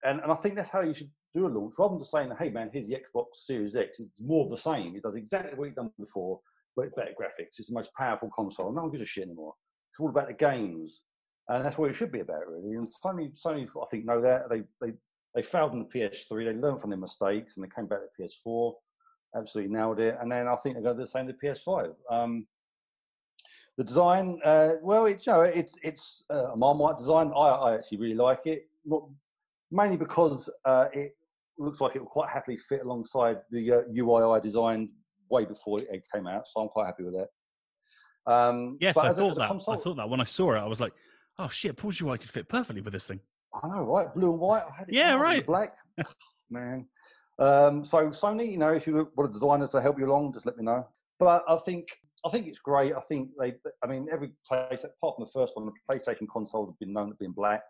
And and I think that's how you should do a launch, rather than just saying, "Hey man, here's the Xbox Series X." It's more of the same. It does exactly what you've done before. but better graphics. It's the most powerful console. No one gives a shit anymore. It's all about the games, and that's what it should be about, really. And Sony, Sony, I think, know that they they they failed on the PS3. They learned from their mistakes, and they came back to PS4. Absolutely nailed it. And then I think they're going to do the same to PS5. Um, the design, uh, well, it's you know, it's it's uh, a Marmite design. I, I actually really like it, not mainly because uh, it looks like it will quite happily fit alongside the uh, UI I designed way before it came out. So I'm quite happy with that. Um, Yes, I thought a that. console- I thought that when I saw it, I was like, "Oh shit, Paul's UI could fit perfectly with this thing." I know, right? Blue and white. I had it Yeah, right. Black, man. Um, so Sony, you know, if you want designers to help you along, just let me know. But I think I think it's great. I think they, I mean, every place apart from the first one, the PlayStation consoles have been known to be in black.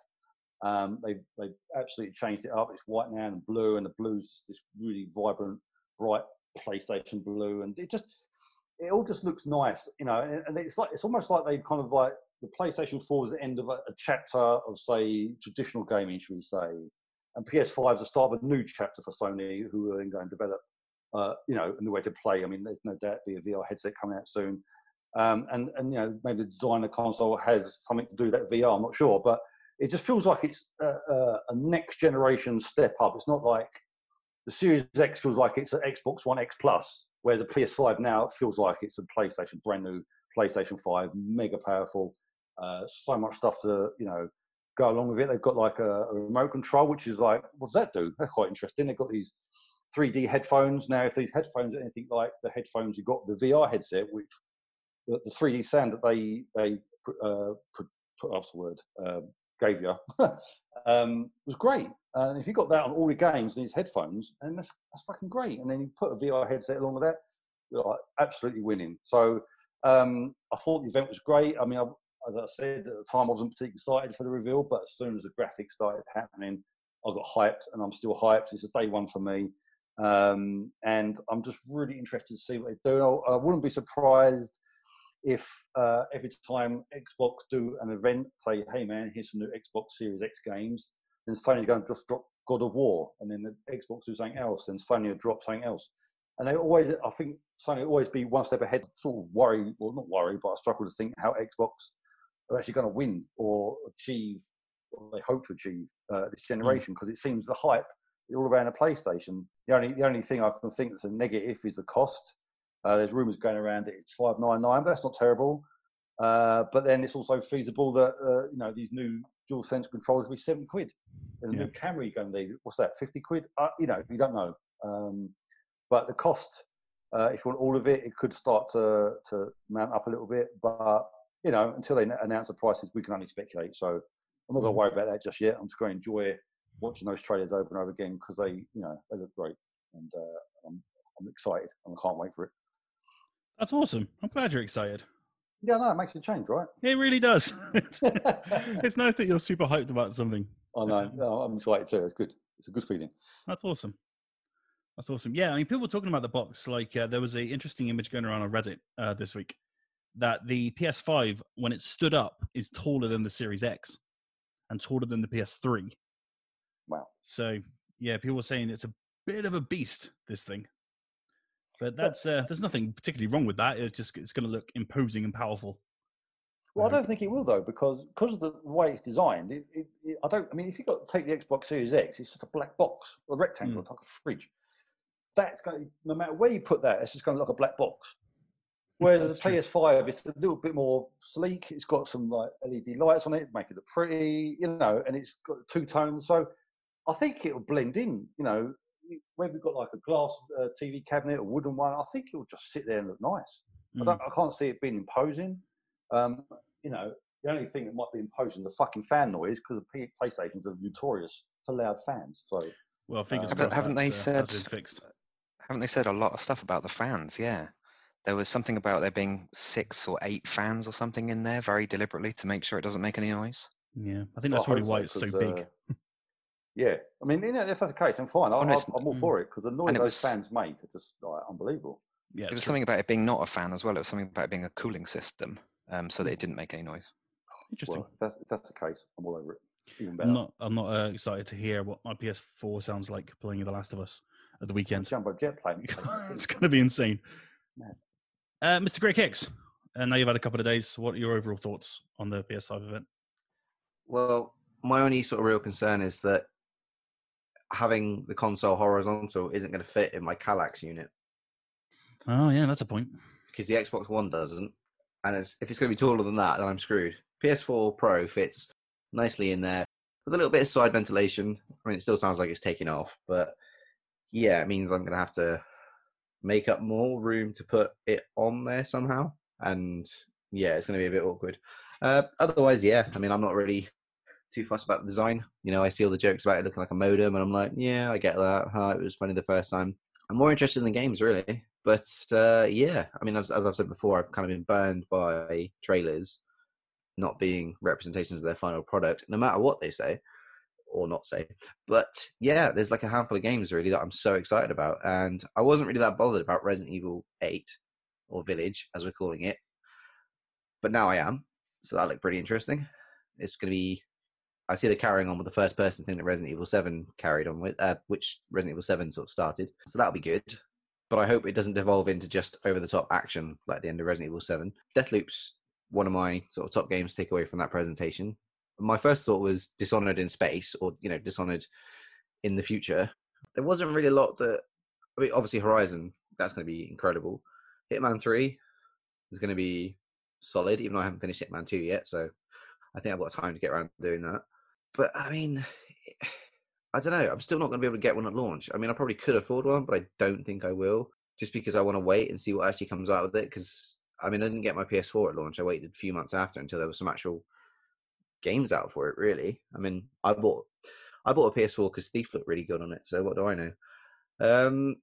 Um, they they absolutely changed it up. It's white now and blue, and the blue's this really vibrant, bright PlayStation blue, and it just it all just looks nice, you know. And, and it's like it's almost like they kind of like the PlayStation 4 is the end of a, a chapter of say traditional gaming, should we say, and PS5 is the start of a new chapter for Sony, who are then going to develop, uh, you know, a new way to play. I mean, there's no doubt be a VR headset coming out soon, um, and and you know maybe the designer console has something to do with that VR. I'm not sure, but it just feels like it's a, a, a next generation step up. It's not like the Series X feels like it's an Xbox One X Plus, whereas the PS5 now feels like it's a PlayStation, brand new PlayStation 5, mega powerful. Uh, so much stuff to you know go along with it. They've got like a, a remote control, which is like, what does that do? That's quite interesting. They've got these 3D headphones now. If these headphones are anything like the headphones you got, the VR headset, which the, the 3D sound that they they uh, put what's the word um, gave you um, was great. And if you got that on all your games and these headphones, and that's that's fucking great. And then you put a VR headset along with that, you're like absolutely winning. So um, I thought the event was great. I mean, I, as I said at the time, I wasn't particularly excited for the reveal, but as soon as the graphics started happening, I got hyped, and I'm still hyped. It's a day one for me, um, and I'm just really interested to see what they do. I, wouldn't be surprised if uh, every time Xbox do an event, say, "Hey man, here's some new Xbox Series X games," then Sony going to just drop God of War, and then the Xbox do something else, and Sony will drop something else. And they always, I think Sony always be one step ahead. Sort of worry, well, not worry, but I struggle to think how Xbox are actually going to win or achieve what they hope to achieve uh, this generation because it seems the hype all around the PlayStation. The only the only thing I can think that's a negative is the cost. Uh, there's rumours going around that it's five nine nine, but that's not terrible. Uh, but then it's also feasible that uh, you know these new dual sense controllers will be seven quid. There's a Yeah. new camera you're going to need. What's that? Fifty quid? Uh, you know, you don't know. Um, but the cost, uh, if you want all of it, it could start to to mount up a little bit. But you know, until they announce the prices, we can only speculate. So I'm not going to worry about that just yet. I'm just going to enjoy watching those trailers over and over again because they, you know, they look great, and uh, I'm, I'm excited and I can't wait for it. That's awesome. I'm glad you're excited. Yeah, no, it makes a change, right? It really does. it's nice that you're super hyped about something. I know. No, I'm excited too. It's good. It's a good feeling. That's awesome. That's awesome. Yeah, I mean, people were talking about the box. Like, uh, there was a interesting image going around on Reddit uh, this week that the PS5, when it stood up, is taller than the Series X and taller than the PS3. Wow. So, yeah, people were saying it's a bit of a beast. This thing, but that's uh, there's nothing particularly wrong with that. It's just it's going to look imposing and powerful. Well, I Um, don't think it will though, because because of the way it's designed. It, it, it, I don't. I mean, if you got take the Xbox Series X, it's just a black box, a rectangle, Mm. like a fridge. That's going. to No matter where you put that, it's just going to look like a black box. Whereas That's the true. PS5, it's a little bit more sleek. It's got some like LED lights on it, make it look pretty, you know, and it's got two tones. So I think it'll blend in. You know, where we've got like a glass uh, TV cabinet, a wooden one, I think it'll just sit there and look nice. I, Mm. don't, I can't see it being imposing. Um, you know, the only thing that might be imposing the fucking fan noise because the P- PlayStations are notorious for loud fans. So Well, fingers Uh, crossed. haven't they that's, uh, that's said- been fixed? Haven't they said a lot of stuff about the fans? Yeah. There was something about there being six or eight fans or something in there very deliberately to make sure it doesn't make any noise. Yeah, I think that's probably why it's so 'cause, big. uh, yeah, I mean, you know, if that's the case, I'm fine. I, no, I, it's- I'm all for it because the noise those was- fans make are just like unbelievable. Yeah, it was true. something about it being not a fan as well. It was something about it being a cooling system, um, so that it didn't make any noise. interesting. Well, if that's, if that's the case, I'm all over it. Even better. I'm not. I'm not uh, excited to hear what my PS4 sounds like playing The Last of Us at the weekend. Jumbo jet plane. it's going to be insane. Uh, Mr. Greg Hicks, and now you've had a couple of days. What are your overall thoughts on the PS5 event? Well, my only sort of real concern is that having the console horizontal isn't going to fit in my Kallax unit Oh yeah, that's a point. because the Xbox One doesn't. And it's, if it's going to be taller than that, then I'm screwed. PS4 Pro fits nicely in there with a little bit of side ventilation. I mean, it still sounds like it's taking off, but yeah, it means I'm going to have to make up more room to put it on there somehow. And yeah, it's going to be a bit awkward. Uh, otherwise, yeah, I mean, I'm not really too fussed about the design. You know, I see all the jokes about it looking like a modem, and I'm like, yeah, I get that. Huh, it was funny the first time. I'm more interested in the games, really. But uh, yeah, I mean, as, as I've said before, I've kind of been burned by trailers not being representations of their final product, no matter what they say or not say. But yeah, there's like a handful of games really that I'm so excited about, and I wasn't really that bothered about Resident Evil 8 or Village, as we're calling it, but now I am. So that looked pretty interesting. It's going to be. I see they're carrying on with the first person thing that Resident Evil 7 carried on with, uh, which Resident Evil 7 sort of started. So that'll be good. But I hope it doesn't devolve into just over the top action like the end of Resident Evil 7. Deathloop's one of my sort of top games to take away from that presentation. My first thought was Dishonored in space, or you know, Dishonored in the future. There wasn't really a lot that. I mean, obviously Horizon, that's going to be incredible. Hitman Three is going to be solid, even though I haven't finished Hitman Two yet. So I think I've got time to get around doing that. But I mean, I don't know. I'm still not going to be able to get one at launch. I mean, I probably could afford one, but I don't think I will, just because I want to wait and see what actually comes out with it. Because I mean, I didn't get my PS4 at launch. I waited a few months after until there was some actual games out for it. Really, I mean, I bought I bought a PS4 because Thief looked really good on it. So what do I know? Um,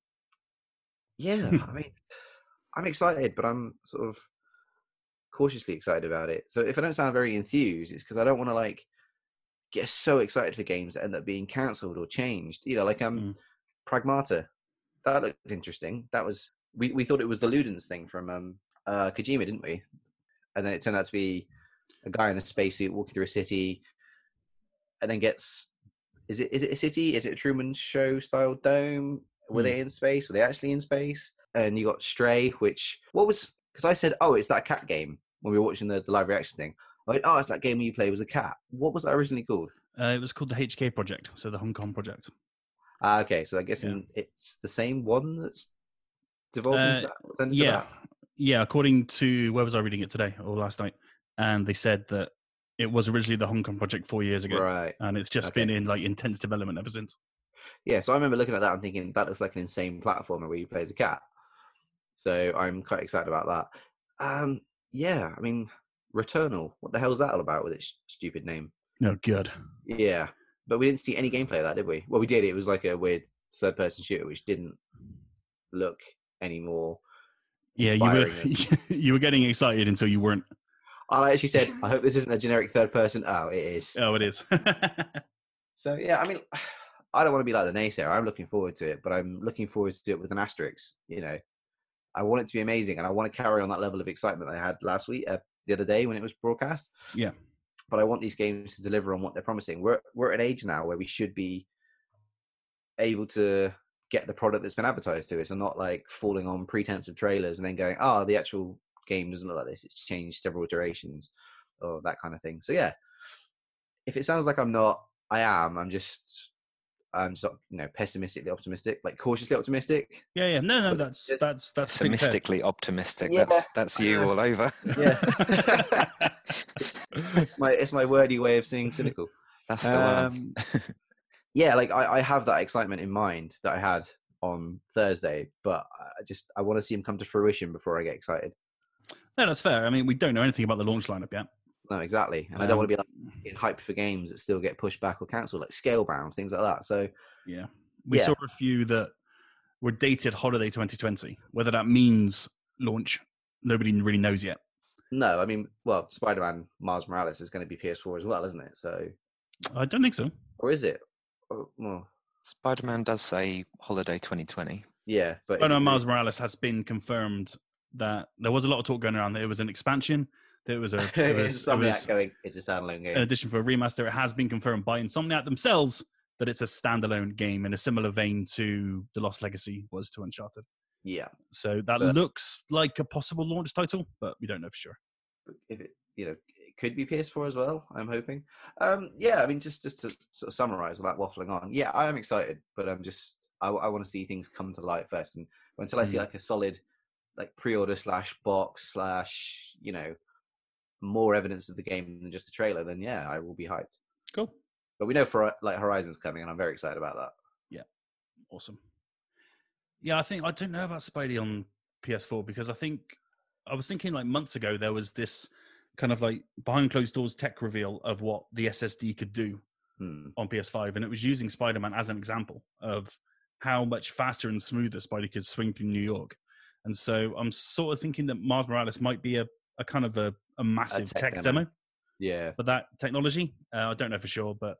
yeah, I mean, I'm excited, but I'm sort of cautiously excited about it. So if I don't sound very enthused, it's because I don't want to like get so excited for games that end up being cancelled or changed. You know, like um, Mm. Pragmata. That looked interesting. That was we, we thought it was the Ludens thing from um uh Kojima, didn't we? And then it turned out to be a guy in a spacesuit walking through a city, and then gets is it is it a city? Is it a Truman Show style dome? Were Hmm. they in space? Were they actually in space? And you got Stray, which what was because I said, oh, it's that cat game when we were watching the, the live reaction thing. I went, oh, it's that game you play was a cat. What was that originally called? Uh, it was called the HK project, so the Hong Kong project. Ah, okay, so I guess Yeah. it's the same one that's devolved into Uh, that. Yeah, that? yeah. According to where was I reading it today or last night, and they said that it was originally the Hong Kong project four years ago, right. and it's just Okay. been in like intense development ever since. Yeah, so I remember looking at that and thinking that looks like an insane platformer where you play as a cat. So I'm quite excited about that. Um, yeah, I mean, Returnal. What the hell is that all about with its stupid name? No good. Yeah, but we didn't see any gameplay of that, did we? Well, we did. It was like a weird third-person shooter, which didn't look any more. Yeah, you were you were getting excited until you weren't. I actually said, "I hope this isn't a generic third-person." Oh, it is. Oh, it is. So yeah, I mean, I don't want to be like the naysayer. I'm looking forward to it, but I'm looking forward to it with an asterisk. You know, I want it to be amazing, and I want to carry on that level of excitement that I had last week, uh, the other day when it was broadcast. Yeah. But I want these games to deliver on what they're promising. We're we're at an age now where we should be able to get the product that's been advertised to us, and not like falling on pretense of trailers and then going, "Oh, the actual game doesn't look like this. It's changed several iterations," or that kind of thing. So yeah, if it sounds like I'm not, I am. I'm just, I'm just you know pessimistically optimistic, like cautiously optimistic. yeah, yeah. No, no, But that's that's that's pessimistically optimistic. Yeah, that's that's you all over. Yeah. It's my it's my wordy way of saying cynical. that's the Um, one. yeah, like I, I have that excitement in mind that I had on Thursday, but I just I want to see him come to fruition before I get excited. No, that's fair. I mean, we don't know anything about the launch lineup yet. No, exactly, and I don't want to be like Um, getting hyped for games that still get pushed back or cancelled, like Scalebound, things like that. So Yeah. We Yeah. saw a few that were dated holiday 2020. Whether that means launch, nobody really knows yet. no, I mean, well, Spider-Man Miles Morales is going to be PS4 as well, isn't it? So, I don't think so. or is it? Oh, well, Spider-Man does say holiday 2020. yeah, but Oh is no, it Miles Morales has been confirmed that there was a lot of talk going around that it was an expansion. That it was a it was, was going. It's a standalone game. an addition for a remaster. It has been confirmed by Insomniac themselves that it's a standalone game in a similar vein to The Lost Legacy was to Uncharted. Yeah, So that But- looks like a possible launch title, but we don't know for sure. if it you know it could be PS4 as well. I'm hoping. Um, yeah, I mean just just to sort of summarize without waffling on. Yeah, I am excited, but I'm just I, want to see things come to light first, and until I see Mm. like a solid like pre-order slash box slash you know more evidence of the game than just a trailer, then yeah, I will be hyped. Cool. But we know for like Horizon's coming, and I'm very excited about that. Yeah, awesome. Yeah, I think I don't know about Spidey on PS4 because I think I was thinking like months ago there was this kind of like behind closed doors tech reveal of what the SSD could do Hmm. on PS5, and it was using Spider Man as an example of how much faster and smoother Spidey could swing through New York. And so I'm sort of thinking that Miles Morales might be a, a kind of a, a massive tech tech, demo. demo. Yeah, for that technology. Uh, I don't know for sure, but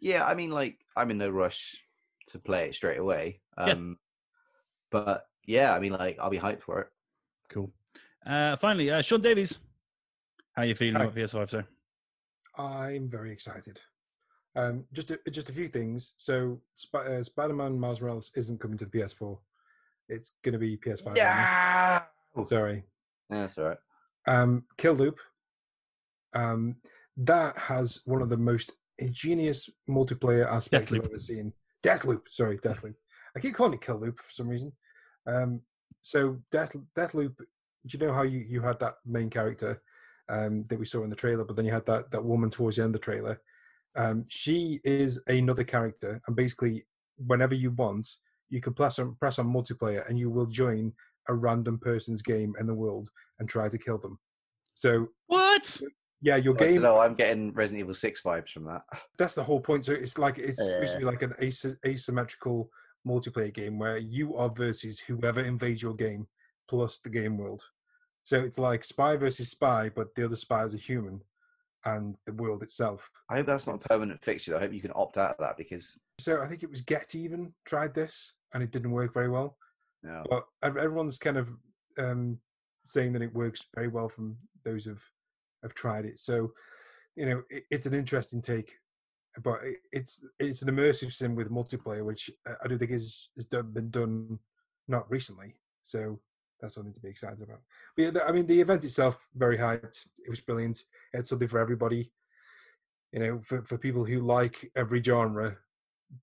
yeah. I mean, like I'm in no rush to play it straight away. Yeah. Um, but yeah, I mean, like I'll be hyped for it. cool. Uh, finally, uh, Sean Davies, how are you feeling Hi. about PS5, sir? I'm very excited. Um, just a, just a few things. So, Sp- uh, Spider-Man Miles Morales isn't coming to the PS4. It's going to be PS5. only. Yeah, Sorry. that's all right. Um, Kill Loop. Um, that has one of the most ingenious multiplayer aspects I've ever seen. Deathloop. Sorry, Deathloop. I keep calling it Kill Loop for some reason. Um, so Death Deathloop. Do you know how you, you had that main character um, that we saw in the trailer, but then you had that that woman towards the end of the trailer. Um, she is another character, and basically, whenever you want, you can press on press on multiplayer, and you will join a random person's game in the world and try to kill them. So What? yeah, your I don't game. know. I'm getting Resident Evil Six vibes from that. That's the whole point. So it's like it's supposed to be like an as- asymmetrical multiplayer game where you are versus whoever invades your game plus the game world. So it's like spy versus spy, but the other spy is a human, and the world itself. I hope that's not a permanent fixture. I hope you can opt out of that because So I think it was Get Even tried this, and it didn't work very well. but everyone's kind of um, saying that it works very well from those who've have tried it. So, you know, it, it's an interesting take, but it, it's it's an immersive sim with multiplayer, which I don't think is has done, been done not recently. So that's something to be excited about. But yeah, I mean, the event itself very hyped. It was brilliant. It had something for everybody. You know, for for people who like every genre,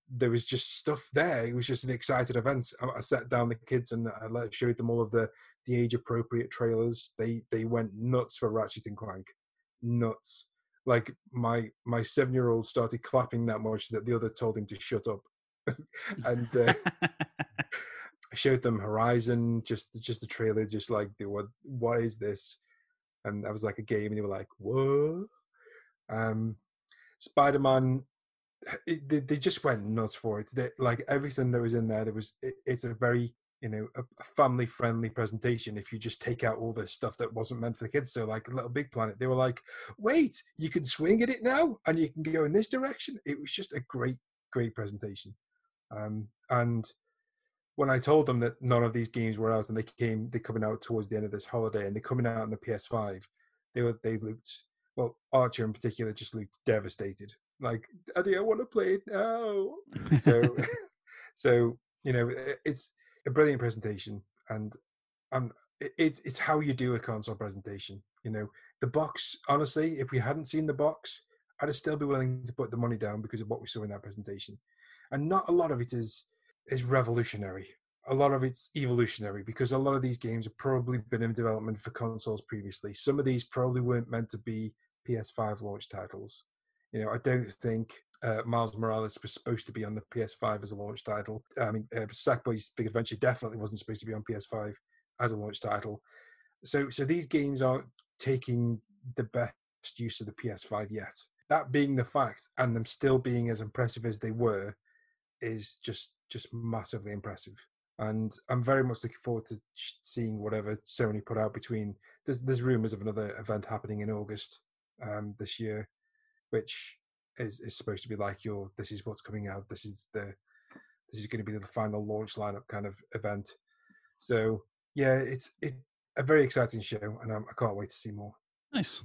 there was just stuff there. It was just an excited event. I, I sat down the kids and I let, showed them all of the the age appropriate trailers. They they went nuts for Ratchet and Clank, nuts. Like my my seven year old started clapping that much that the other told him to shut up. and uh, I showed them Horizon, just just the trailer, just like what what is this? And I was like a game, and they were like, what? Um, Spider Man it, they, they just went nuts for it. They, like everything that was in there, there was. It, it's a very you know a, a family friendly presentation. If you just take out all the stuff that wasn't meant for the kids, so like Little Big Planet, they were like, "Wait, you can swing at it now, and you can go in this direction." It was just a great, great presentation. Um, and when I told them that none of these games were out and they came, they're coming out towards the end of this holiday, and they're coming out on the PS5, they were they looked well. Archer in particular just looked devastated. Like, Daddy, I want to play it now. So, so you know, it's a brilliant presentation, and um, it's it's how you do a console presentation. You know, the box. Honestly, if we hadn't seen the box, I'd still be willing to put the money down because of what we saw in that presentation. And not a lot of it is is revolutionary. A lot of it's evolutionary because a lot of these games have probably been in development for consoles previously. Some of these probably weren't meant to be PS5 launch titles. You know, I don't think uh, Miles Morales was supposed to be on the PS5 as a launch title. I mean, uh, Sackboy's Big Adventure definitely wasn't supposed to be on PS5 as a launch title. So, so these games aren't taking the best use of the PS5 yet. That being the fact, and them still being as impressive as they were, is just just massively impressive. And I'm very much looking forward to seeing whatever Sony put out between. There's there's rumors of another event happening in August um, this year, which is is supposed to be like your this is what's coming out. This is the this is going to be the final launch lineup kind of event. So yeah, it's it a very exciting show, and I'm, I can't wait to see more. nice.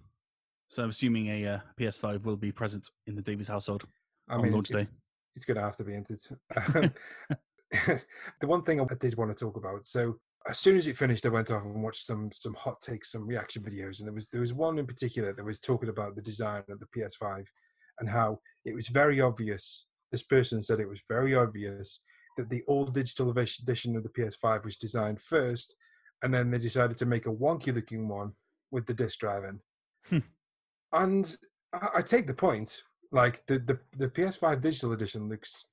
So I'm assuming a uh, PS5 will be present in the Davies household I on mean, launch it's, day. it's, going to have to be entered. The one thing I did want to talk about. So as soon as it finished, I went off and watched some some hot takes, some reaction videos, and there was there was one in particular that was talking about the design of the PS5 and how it was very obvious. This person said it was very obvious that the all digital edition of the PS5 was designed first, and then they decided to make a wonky looking one with the disc drive in. Hmm. And I, I take the point. Like the, the the PS5 digital edition looks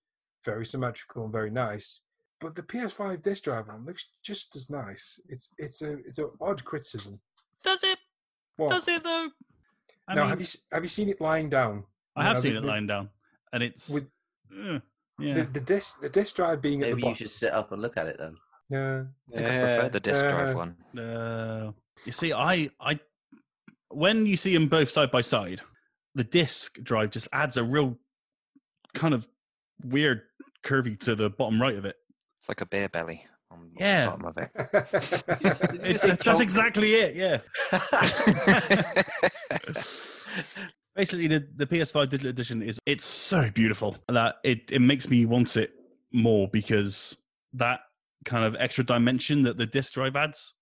very symmetrical and very nice, but the PS5 disc drive one looks just as nice. It's it's a it's an odd criticism. Does it? What? Does it though? I now mean, have you have you seen it lying down? I have know, seen the- it lying down, and it's with- uh, yeah. The, the disc the disc drive being at Maybe the you bottom. should sit up and look at it then. Yeah. I think I prefer the disc drive uh, one. Uh, you see, I, I, when you see them both side by side, the disc drive just adds a real kind of weird curvy to the bottom right of it. It's like a beer belly on Yeah. the bottom of it. It's, say that's exactly it. Yeah. Basically, the, the PS5 digital edition is it's so beautiful that it it makes me want it more because that kind of extra dimension that the disc drive adds.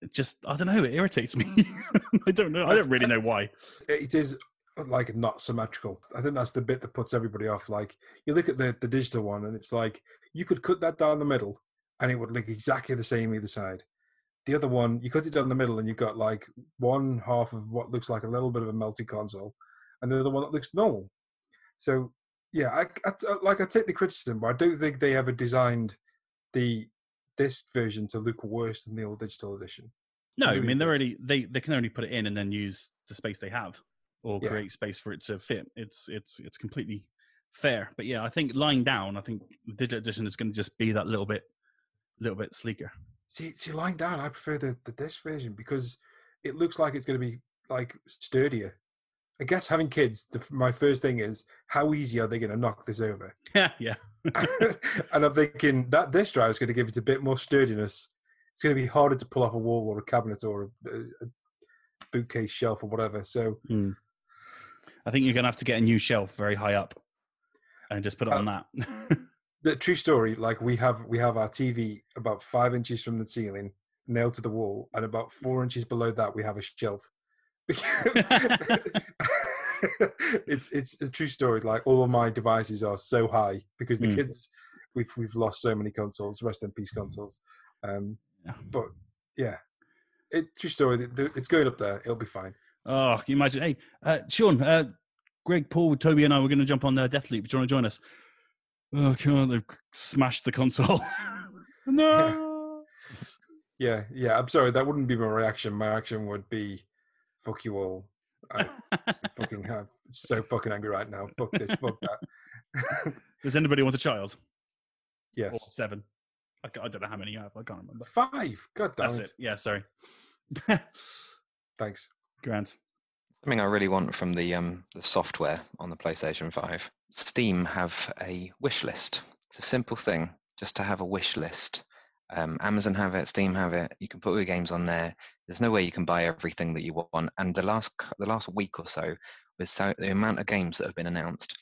It just I don't know. It irritates me. I don't know. I don't really know why. it is like not symmetrical. I think that's the bit that puts everybody off. Like you look at the the digital one, and it's like you could cut that down the middle, and it would look exactly the same either side. The other one, you cut it down the middle, and you've got like one half of what looks like a little bit of a melted console, and the other one that looks normal. So yeah, I, I like I take the criticism, but I don't think they ever designed the disc version to look worse than the old digital edition. No, I mean they're already they they can only put it in and then use the space they have or Yeah. create space for it to fit. It's it's it's completely fair. But yeah, I think lying down, I think the digital edition is going to just be that little bit little bit sleeker. See, see, lying down, I prefer the, the disc version because it looks like it's going to be like sturdier. I guess having kids, the, my first thing is how easy are they going to knock this over? Yeah, yeah. and I'm thinking that disc drive is going to give it a bit more sturdiness. It's going to be harder to pull off a wall or a cabinet or a, a, a bookcase shelf or whatever. So Hmm. I think you're going to have to get a new shelf very high up and just put it Uh, on that. the true story, like we have we have our TV about five inches from the ceiling, nailed to the wall, and about four inches below that we have a shelf. it's it's a true story. Like all of my devices are so high because the Mm. kids we've we've lost so many consoles, rest in peace consoles. Um, Yeah. but yeah, it true story. It's going up there. It'll be fine. Oh, can you imagine? Hey, uh, Sean, uh, Greg, Paul, Toby, and I were going to jump on uh, Deathloop. Do you want to join us? Oh, God, they've smashed the console. no. Yeah, yeah. I'm sorry. That wouldn't be my reaction. My reaction would be, "Fuck you all." I fucking have so fucking angry right now. Fuck this. Fuck that. Does anybody want a child? Or yes. seven? I, I don't know how many you have. I can't remember. Five. God damn That's it. it. Yeah, sorry. Thanks. Grand. Something I really want from the um, the software on the PlayStation 5. Steam have a wish list. It's a simple thing, just to have a wish list. Um, Amazon have it, Steam have it. You can put your games on there. There's no way you can buy everything that you want. And the last the last week or so, with so, the amount of games that have been announced,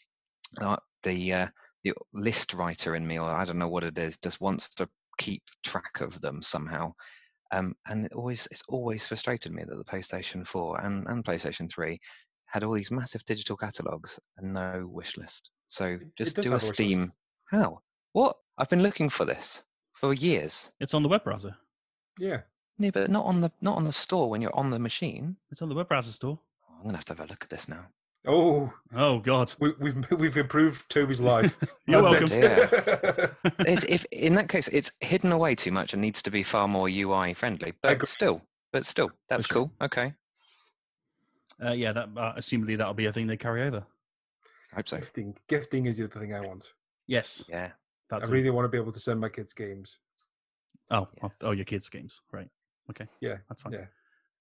uh, the uh, the list writer in me, or I don't know what it is, just wants to keep track of them somehow. Um, and it always it's always frustrated me that the PlayStation 4 and, and PlayStation 3 had all these massive digital catalogs and no wish list. So just do a have a wish list. Steam. How? What? I've been looking for this for years. It's on the web browser. Yeah. Yeah, but not on the not on the store when you're on the machine. It's on the web browser store. Oh, I'm gonna have to have a look at this now. Oh, Oh, God. we, we've we've improved Toby's life. You're That's welcome. it. It's, if in that case, it's hidden away too much and needs to be far more UI friendly. But still, but still, that's sure. cool. Okay, Uh, yeah, that uh, assumably that'll be a thing they carry over. I hope so. gifting, gifting is the other thing I want. Yes. Yeah. That's I it. really want to be able to send my kids games. Oh, Yeah. oh, your kids' games. Right. Okay. Yeah, That's fine. yeah.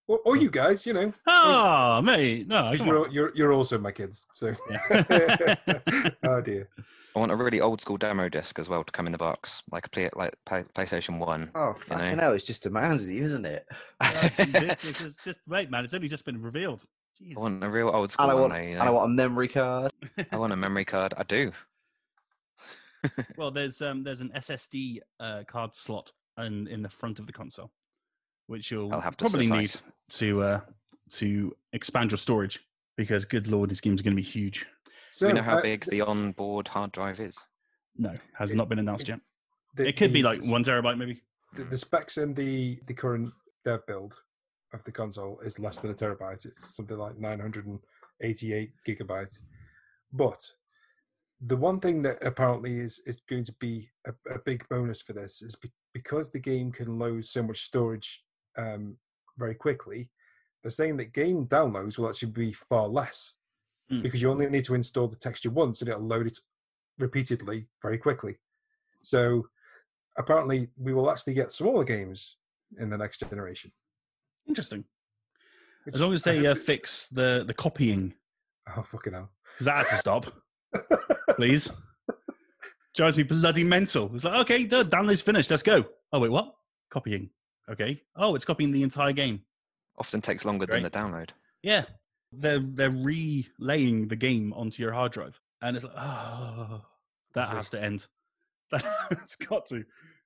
Or, or you guys, you know, Oh, mate. no, come you're, on. you're you're also my kids. So, Yeah. oh dear. I want a really old school demo disc as well to come in the box, like a play, like play, PlayStation One. Oh, fucking know? hell. It's just a man's with you, isn't it? Uh, this, this is just wait, man. It's only just been revealed. Jeez. I want a real old school And I want, though, you and I want a memory card. I want a memory card. I do. Well, there's um there's an SSD uh, card slot and in the front of the console, which you'll I'll have to probably need to uh, to expand your storage because, good lord, this game's going to be huge. So we know how uh, big the onboard hard drive is. No, has It- not been announced yet. the- It could be like one terabyte, maybe. the, the specs in the the current dev build of the console is less than a terabyte. It's something like 988 gigabytes. But the one thing that apparently is is going to be a, a big bonus for this is be, because the game can load so much storage um, very quickly. They're saying that game downloads will actually be far less Hmm. because you only need to install the texture once and it'll load it repeatedly very quickly. So apparently we will actually get smaller games in the next generation. Interesting. which As long as they uh, fix the the copying, oh fucking hell! because that has to stop, please. Drives me bloody mental. It's like, okay, the download's finished. Let's go. Oh wait, what? Copying. Okay. Oh, it's copying the entire game. Often takes longer than the download. Yeah, they're they're relaying the game onto your hard drive, and it's like, oh, that has to end. That's got to.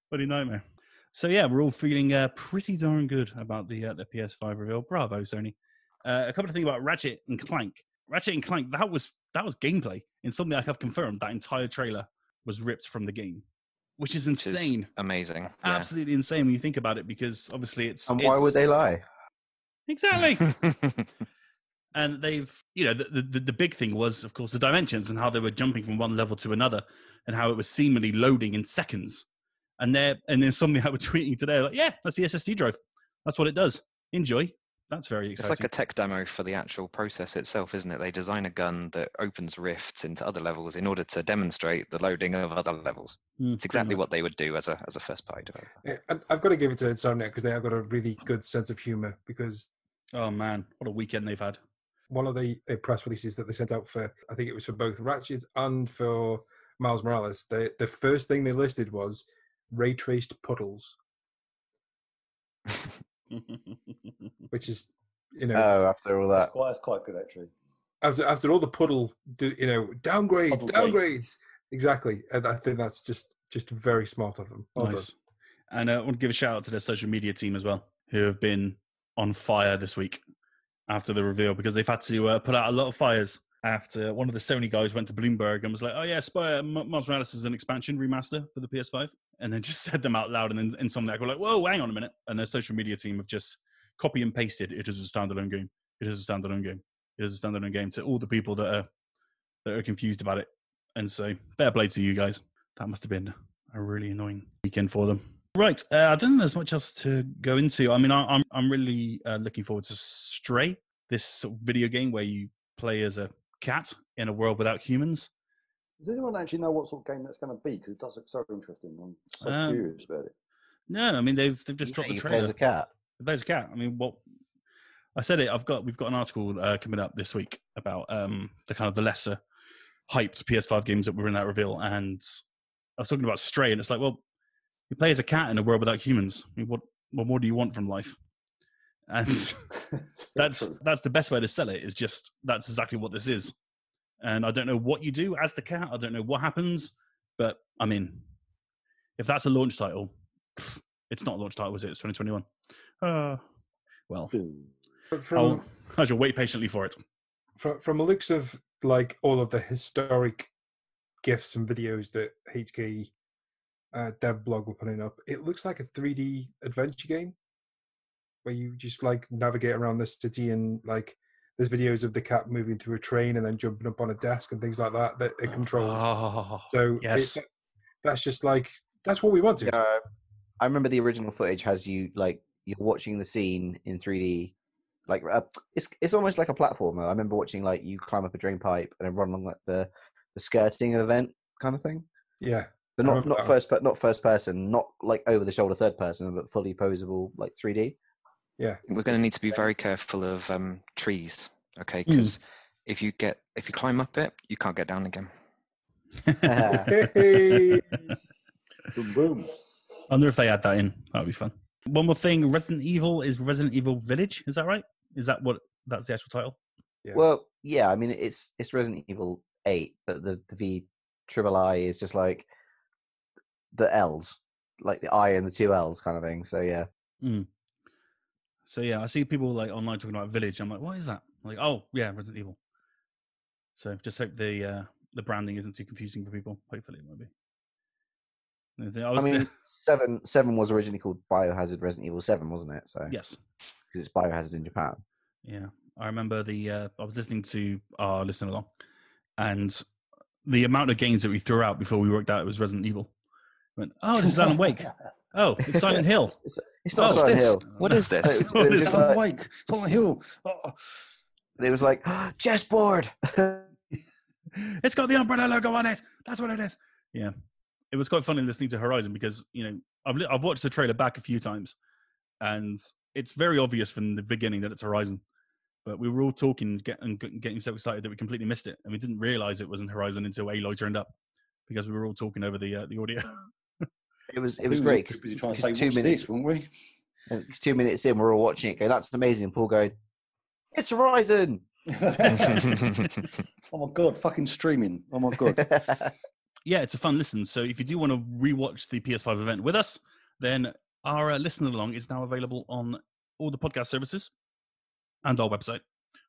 Bloody nightmare. So yeah, we're all feeling uh, pretty darn good about the uh, the PS5 reveal. Bravo, Sony. Uh, a couple of things about Ratchet and Clank. Ratchet and Clank that was that was gameplay in something I have confirmed. That entire trailer was ripped from the game, which is Which is insane. Amazing. Yeah. Absolutely insane when you think about it, because obviously it's. And why would they lie? Exactly. and they've you know the, the the big thing was of course the dimensions and how they were jumping from one level to another and how it was seemingly loading in seconds and there and then something i was tweeting today like yeah that's the ssd drive that's what it does enjoy that's very It's like a tech demo for the actual process itself, isn't it? They design a gun that opens rifts into other levels in order to demonstrate the loading of other levels. Mm, It's exactly what they would do as a as a first party developer. Yeah, I've got to give it to Insomniac because they have got a really good sense of humor. Because oh man what a weekend they've had one of the press releases that they sent out for, I think it was for both Ratchet and for Miles Morales, they, the first thing they listed was ray traced puddles, which is you know Oh, after all that. That's quite, that's quite good actually. after after all the puddle, do, you know, downgrades, Puddle downgrades. Exactly, and I think that's just just very smart of them. Well done. nice and uh, i want to give a shout out to their social media team as well who have been on fire this week after the reveal because they've had to uh, put out a lot of fires after one of the Sony guys went to Bloomberg and was like, "Oh yeah, M- Miles Morales is an expansion remaster for the PS5," and then just said them out loud, and then in some were like, "Whoa, hang on a minute!" And their social media team have just copy and pasted, "It is a standalone game. It is a standalone game. It is a standalone game." To all the people that are that are confused about it, and so fair play to you guys. That must have been a really annoying weekend for them. Right, uh, I don't think there's much else to go into. I mean, I, I'm I'm really uh, looking forward to Stray, this sort of video game where you play as a cat in a world without humans. Does anyone actually know what sort of game that's going to be? Because it does look so interesting. I'm so Um, curious about it. No, I mean they've they've just Yeah, dropped the you play trailer. as a cat. It plays a cat. I mean, what I said it. I've got we've got an article uh, coming up this week about um, the kind of the lesser hyped PS5 games that were in that reveal, and I was talking about Stray, and it's like, well, you play as a cat in a world without humans. I mean, what what more do you want from life? And that's that's the best way to sell it. Is just that's exactly what this is. And I don't know what you do as the cat. I don't know what happens, but I mean, if that's a launch title, it's not a launch title, is it? It's 2021. Uh, well, But From I'll, I shall wait patiently for it. from from the looks of like all of the historic gifs and videos that HK uh, dev blog were putting up, it looks like a 3D adventure game where you just like navigate around the city and like there's videos of the cat moving through a train and then jumping up on a desk and things like that that are controlled. Oh, so yes. that's just like that's what we wanted. Yeah, I remember the original footage has you like you're watching the scene in 3D. Like uh, it's it's almost like a platformer. I remember watching like you climb up a drain pipe and then run along like the the skirting event kind of thing. Yeah, But not not first but not first person, not like over the shoulder third person, but fully posable like 3D. Yeah. We're going to need to be very careful of um, trees, okay? Mm. Because if you get if you climb up it, you can't get down again. Boom, boom. I wonder if they add that in. That would be fun. One more thing: Resident Evil is Resident Evil Village. Is that right? Is that what? That's the actual title. Yeah. Well, yeah, I mean it's it's Resident Evil Eight, but the the V triple I is just like the L's. like the I and the two L's kind of thing. So yeah, So yeah, I see people like online talking about Village. I'm like, what is that? I'm like, oh yeah, Resident Evil. So just hope the uh, the branding isn't too confusing for people. Hopefully, it won't be. I, I mean, seven seven was originally called Biohazard Resident Evil Seven, wasn't it? So yes, because it's Biohazard in Japan. yeah. I remember the uh, I was listening to our listener along, and the amount of games that we threw out before we worked out it was Resident Evil. Went, oh, this is Alan Wake. Oh, it's Silent Hill. It's, it's not Oh, Silent this? Hill. What is this? It, What it was is like, Wake, Silent Hill. Oh, it was like chessboard. it's got the umbrella logo on it. That's what it is. Yeah, it was quite funny listening to Horizon because you know I've li- I've watched the trailer back a few times, and it's very obvious from the beginning that it's Horizon. But we were all talking get, and getting so excited that we completely missed it, and we didn't realize it wasn't Horizon until Aloy turned up because we were all talking over the uh, the audio. It was it was great because busy trying to say, two "What's minutes this, weren't we? uh, 'cause two minutes in we're all watching it. Go, that's amazing. And Paul going, it's Horizon. oh my god, fucking streaming. Oh my god. yeah, it's a fun listen. So if you do want to rewatch the PS5 event with us, then our uh, listen along is now available on all the podcast services and our website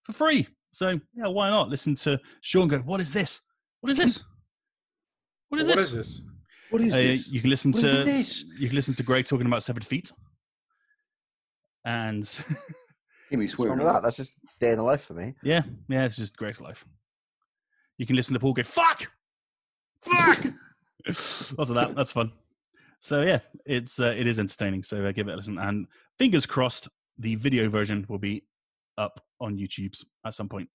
for free. So yeah, why not listen to Sean go? What is this? What is this? What is What this? is this? What is Uh, this? you can listen What to this? you can listen to Greg talking about severed feet, and Give me What's wrong swearing. that? That's just day in the life for me. yeah, yeah, it's just Greg's life. You can listen to Paul go fuck, fuck. Lots of that. That's fun. So yeah, it's uh, it is entertaining. So uh, give it a listen, and fingers crossed, the video version will be up on YouTube's at some point.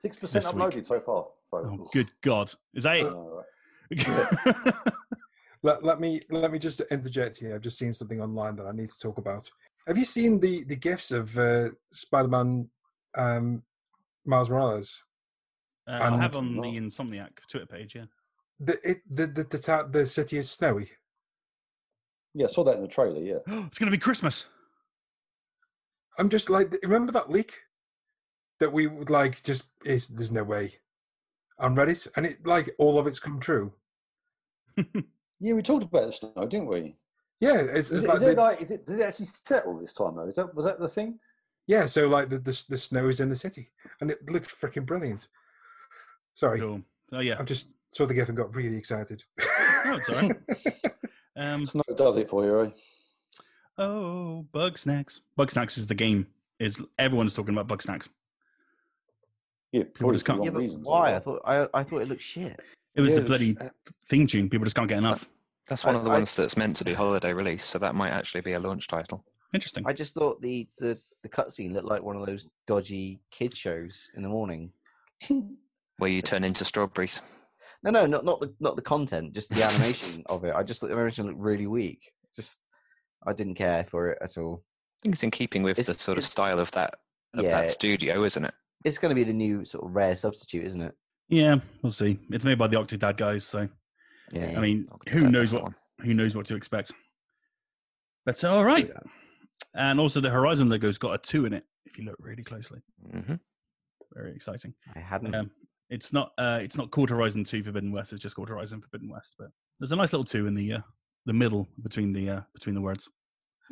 Six percent this week. uploaded so far. So, Oh, good God, is that Uh, right. it? Let, let me let me just interject here. I've just seen something online that I need to talk about. Have you seen the the gifs of uh, Spider-Man um, Miles Morales? Uh, I have And- on the Insomniac Twitter page. Yeah. The it, the the the, ta- the city is snowy. Yeah, I saw that in the trailer. Yeah. it's going to be Christmas. I'm just like, remember that leak that we would like? Just is there's no way on Reddit, and it like all of it's come true. Yeah, we talked about the snow, didn't we? Yeah, it's, Is, it's it, like, is it the- like is it, did it actually settle this time though? Is that was that the thing? yeah. So like the, the the snow is in the city, and it looks freaking brilliant. Sorry, Cool. Oh yeah. I just saw the gif and got really excited. Oh, it's all right. Um, Snow does it for you, eh? oh, Bug Snacks. Bug Snacks is the game. Is everyone's talking about Bug Snacks? Yeah, People just can't- Yeah, but reasons. as why? I thought I, I thought it looked shit. It was Yeah, the bloody uh, theme tune. People just can't get enough. That's one I- of the I- ones that's meant to be holiday release, so that might actually be a launch title. Interesting. I just thought the the the cutscene looked like one of those dodgy kid shows in the morning. Where you turn into strawberries. No, no, not not the not the content, just the animation of it. I just thought the animation looked really weak. Just I didn't care for it at all. I think it's in keeping with the sort of style of that of Yeah. that studio, isn't it? It's going to be the new sort of rare substitute, isn't it? Yeah, we'll see. It's made by the Octodad guys, so Yeah. I mean, I'll who knows what one. who knows what to expect. But uh, all right. And also the Horizon logo's got a two in it. If you look really closely, Mhm. very exciting. I hadn't. Um, it's not uh, it's not called Horizon Two Forbidden West. It's just called Horizon Forbidden West. But there's a nice little two in the uh, the middle between the uh, between the words.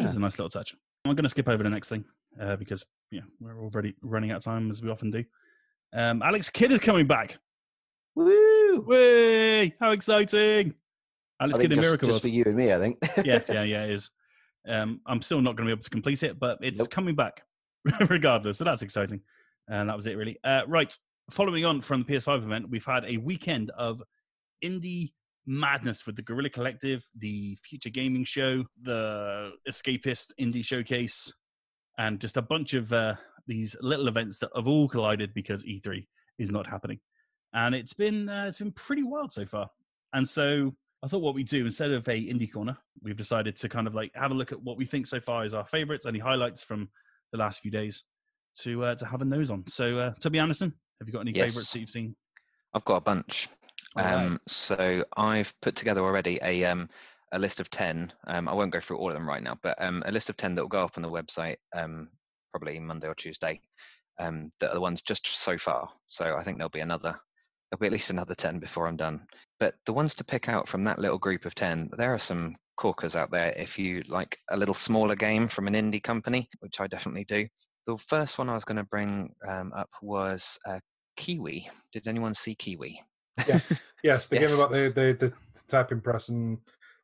Just a nice little touch. I'm going to skip over the next thing uh, because yeah, we're already running out of time as we often do. Um, Alex Kidd is coming back. Woo! Way! How exciting! I Alex think Kidd in just, Miracle just for you and me, I think. yeah, yeah, yeah, it is. Um, I'm still not going to be able to complete it, but it's Nope. coming back regardless. So that's exciting. And that was it, really. Uh, right. Following on from the PS5 event, we've had a weekend of indie madness with the Guerrilla Collective, the Future Gaming Show, the Escapist Indie Showcase, and just a bunch of uh, these little events that have all collided because E3 is not happening. And it's been uh, it's been pretty wild so far. And so I thought what we do instead of a indie corner, we've decided to kind of like have a look at what we think so far is our favorites, any highlights from the last few days to uh, to have a nose on. So, uh, Toby Anderson, have you got any Yes. favorites that you've seen? I've got a bunch. All right. Um, so I've put together already a um, a list of ten. Um, I won't go through all of them right now, but um, a list of ten that will go up on the website um, probably Monday or Tuesday. Um, that are the ones just so far. So I think there'll be another there'll be at least another 10 before I'm done. But the ones to pick out from that little group of 10, there are some corkers out there if you like a little smaller game from an indie company, which I definitely do. The first one I was going to bring um, up was uh, Key We. Did anyone see Key We? Yes, yes, the Yes. game about the, the the typing press and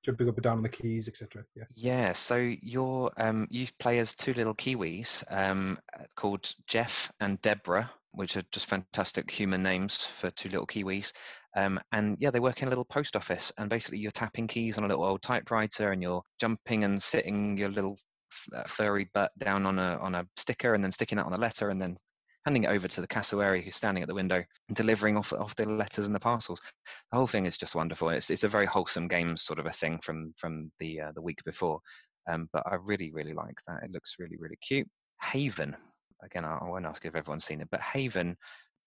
jumping up and down on the keys, etc. Yeah. Yeah, so you're um, you play as two little Kiwis um, called Jeff and Deborah, which are just fantastic human names for two little Kiwis. Um, and yeah, they work in a little post office, and basically you're tapping keys on a little old typewriter, and you're jumping and sitting your little uh, furry butt down on a on a sticker, and then sticking that on a letter, and then handing it over to the cassowary who's standing at the window and delivering off off the letters and the parcels. The whole thing is just wonderful. It's it's a very wholesome game sort of a thing from from the uh, the week before. Um, but I really really like that. It looks really really cute. Haven. Again, I, won't ask if everyone's seen it, but Haven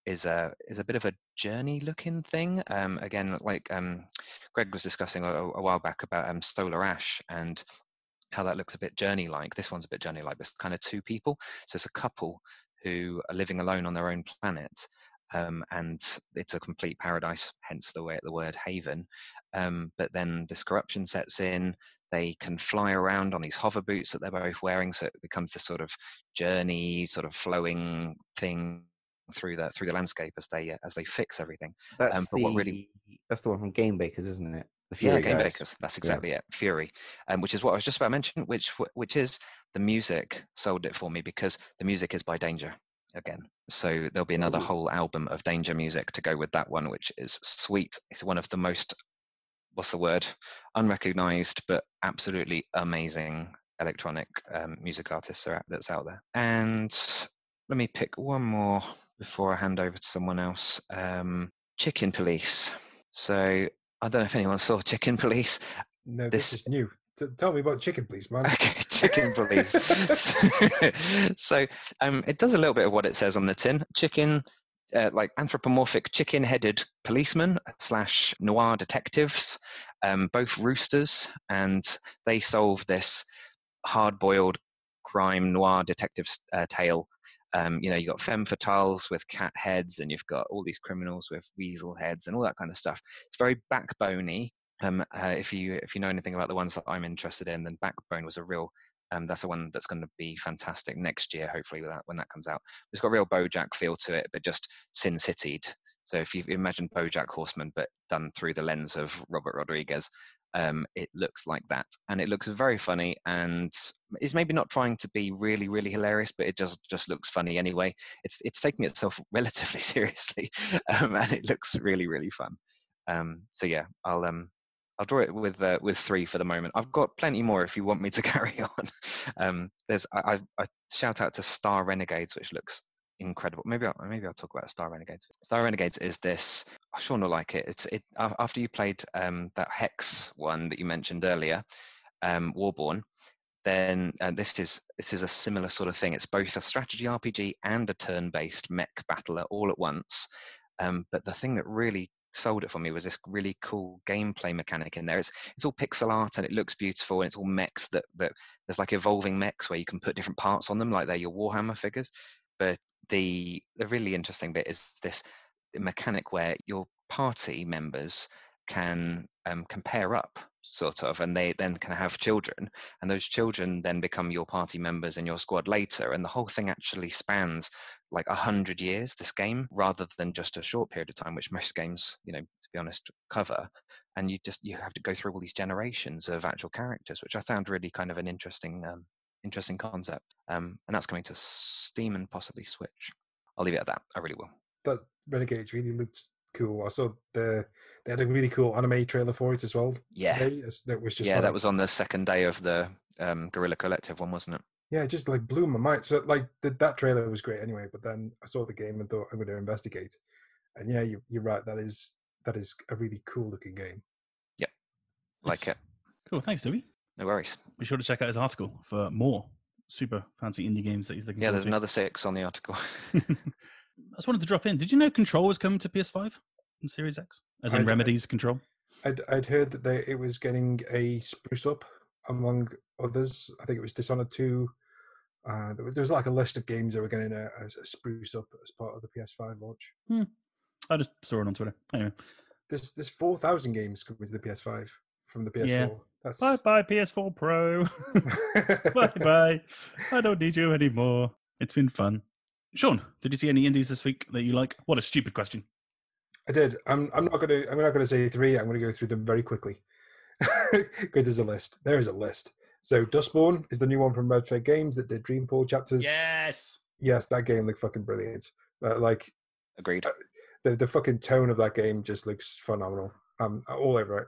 is a is a bit of a journey looking thing. Um, again, like um, Greg was discussing a, a while back about um, Solar Ash and how that looks a bit journey like. This one's a bit journey like, it's kind of two people. So it's a couple who are living alone on their own planet. Um, and it's a complete paradise, hence the way the word haven. Um, but then this corruption sets in. They can fly around on these hover boots that they're both wearing, so it becomes this sort of journey, sort of flowing thing through the through the landscape as they uh, as they fix everything. That's Um, but the what really- that's the one from Game Bakers, isn't it? The yeah, Game guys. Bakers. That's exactly it. Furi, um, which is what I was just about to mention. Which which is the music sold it for me because the music is by Danger again. So there'll be another Ooh. whole album of Danger music to go with that one, which is sweet. It's one of the most what's the word unrecognized but absolutely amazing electronic um, music artists are that's out there. And let me pick one more before I hand over to someone else. Um, Chicken Police. So I don't know if anyone saw Chicken Police. No, This- this, is new. T- tell me about chicken, Police, man. Okay, Chicken Police. so um, it does a little bit of what it says on the tin. Chicken, uh, like anthropomorphic chicken-headed policemen slash noir detectives, um, both roosters, and they solve this hard-boiled crime noir detective uh, tale. Um, you know, you've got femme fatales with cat heads, and you've got all these criminals with weasel heads, and all that kind of stuff. It's very backboney. Um, uh, if you if you know anything about the ones that I'm interested in, then Backbone was a real. Um, that's the one that's going to be fantastic next year, hopefully, that, when that comes out. It's got a real BoJack feel to it, but just Sin Cityed. So if you imagine BoJack Horseman, but done through the lens of Robert Rodriguez, um, it looks like that, and it looks very funny, and it's maybe not trying to be really, really hilarious, but it just just looks funny anyway. It's it's taking itself relatively seriously, um, and it looks really, really fun. Um, so yeah, I'll um I'll draw it with uh, with three for the moment. I've got plenty more if you want me to carry on. Um, there's I, I, I shout out to Star Renegades, which looks incredible. Maybe I'll, maybe I'll talk about Star Renegades. Star Renegades is this. I sean will like it. It's it after you played um, that Hex one that you mentioned earlier, um, Warborn. Then uh, this is this is a similar sort of thing. It's both a strategy RPG and a turn-based mech battler all at once. Um, but the thing that really sold it for me was this really cool gameplay mechanic in there. It's it's all pixel art and it looks beautiful and it's all mechs that that there's like evolving mechs where you can put different parts on them, like they're your Warhammer figures. But the the really interesting bit is this mechanic where your party members can um, compare up sort of and they then can have children and those children then become your party members and your squad later and the whole thing actually spans like a hundred years this game rather than just a short period of time which most games you know to be honest cover. And you just you have to go through all these generations of actual characters which i found really kind of an interesting um, interesting concept. Um, and that's coming to steam and possibly switch. I'll leave it at that. I really will. That Renegades really looked cool. I saw the they had a really cool anime trailer for it as well. yeah today. That was just yeah like, that was on the second day of the um, guerrilla collective one wasn't it yeah, it just like blew my mind. So like the, that trailer was great anyway. But then I saw the game and thought I'm going to investigate. And yeah, you, you're right. That is that is a really cool looking game. Yeah, like Yes. it Cool. Thanks, Toby. no worries Be sure to check out his article for more super fancy indie games that he's looking yeah there's to. another six on the article I just wanted to drop in. Did you know Control was coming to PS5 and Series X? As in I d- Remedy's Control? I'd I'd heard that they, it was getting a spruce up among others. I think it was Dishonored two. Uh, there was there was like a list of games that were getting a, a, a spruce up as part of the PS5 launch. I just saw it on Twitter. Anyway, There's there's four thousand games coming to the PS5 from the PS4. Yeah. That's bye bye PS4 Pro. bye bye. I don't need you anymore. It's been fun. Sean, did you see any indies this week that you like? What a stupid question. I did. I'm I'm not gonna I'm not gonna say three. I'm gonna go through them very quickly because there's a list. There is a list. So Dustborn is the new one from Red Thread Games that did Dreamfall chapters. Yes. Yes, that game looked fucking brilliant. Uh, like Agreed. the the fucking tone of that game just looks phenomenal. I'm all over it.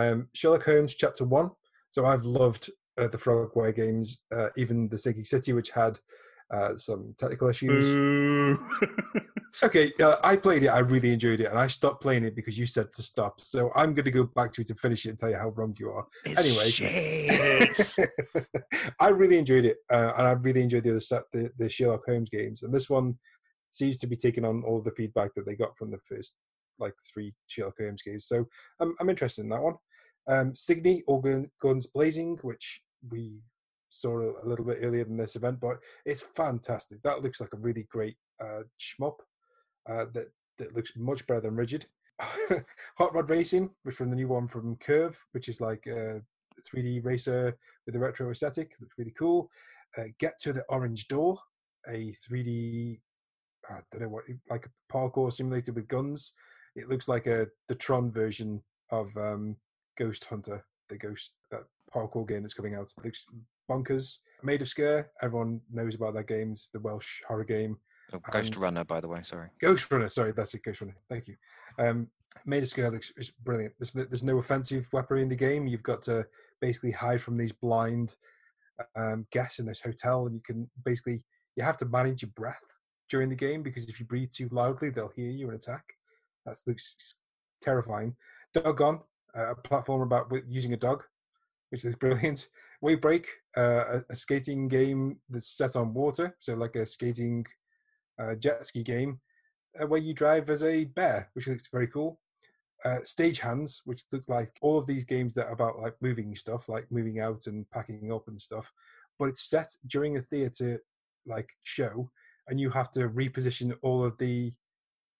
Um, Sherlock Holmes Chapter One. So I've loved uh, the Frogware games, uh, even the Sinking City, which had uh, some technical issues. Okay, uh, I played it. I really enjoyed it, and I stopped playing it because you said to stop. So I'm going to go back to it to finish it and tell you how wrong you are. It's Anyway. I really enjoyed it, uh, and I really enjoyed the other set, the, the Sherlock Holmes games, and this one seems to be taking on all the feedback that they got from the first like three Sherlock Holmes games. So I'm I'm interested in that one. Um, Cygni All Guns Blazing, which we saw a little bit earlier than this event, but it's fantastic. That looks like a really great uh, shmup uh, that that looks much better than Rigid. Hot Rod Racing, which from the new one from Curve, which is like a 3D racer with a retro aesthetic, looks really cool. Uh, Get to the Orange Door, a 3D, I don't know what, like a parkour simulator with guns. It looks like a the Tron version of um, Ghost Hunter, the Ghost that parkour game that's coming out. It looks bonkers. Maid of Sker, everyone knows about that game. It's the Welsh horror game. Oh, Ghost um, Runner, by the way. Sorry. Ghost Runner, sorry, that's it, Ghost Runner. Thank you. Um, Maid of Sker looks is brilliant. There's, no- there's no offensive weaponry in the game. You've got to basically hide from these blind um, guests in this hotel, and you can basically you have to manage your breath during the game because if you breathe too loudly, they'll hear you and attack. That looks terrifying. Dog Gone, uh, a platform about using a dog, which is brilliant. Wave Break, uh, a, skating game that's set on water, so like a skating uh, jet ski game uh, where you drive as a bear, which looks very cool. Stage Hands, which looks like all of these games that are about like moving stuff, like moving out and packing up and stuff, but it's set during a theatre like show, and you have to reposition all of the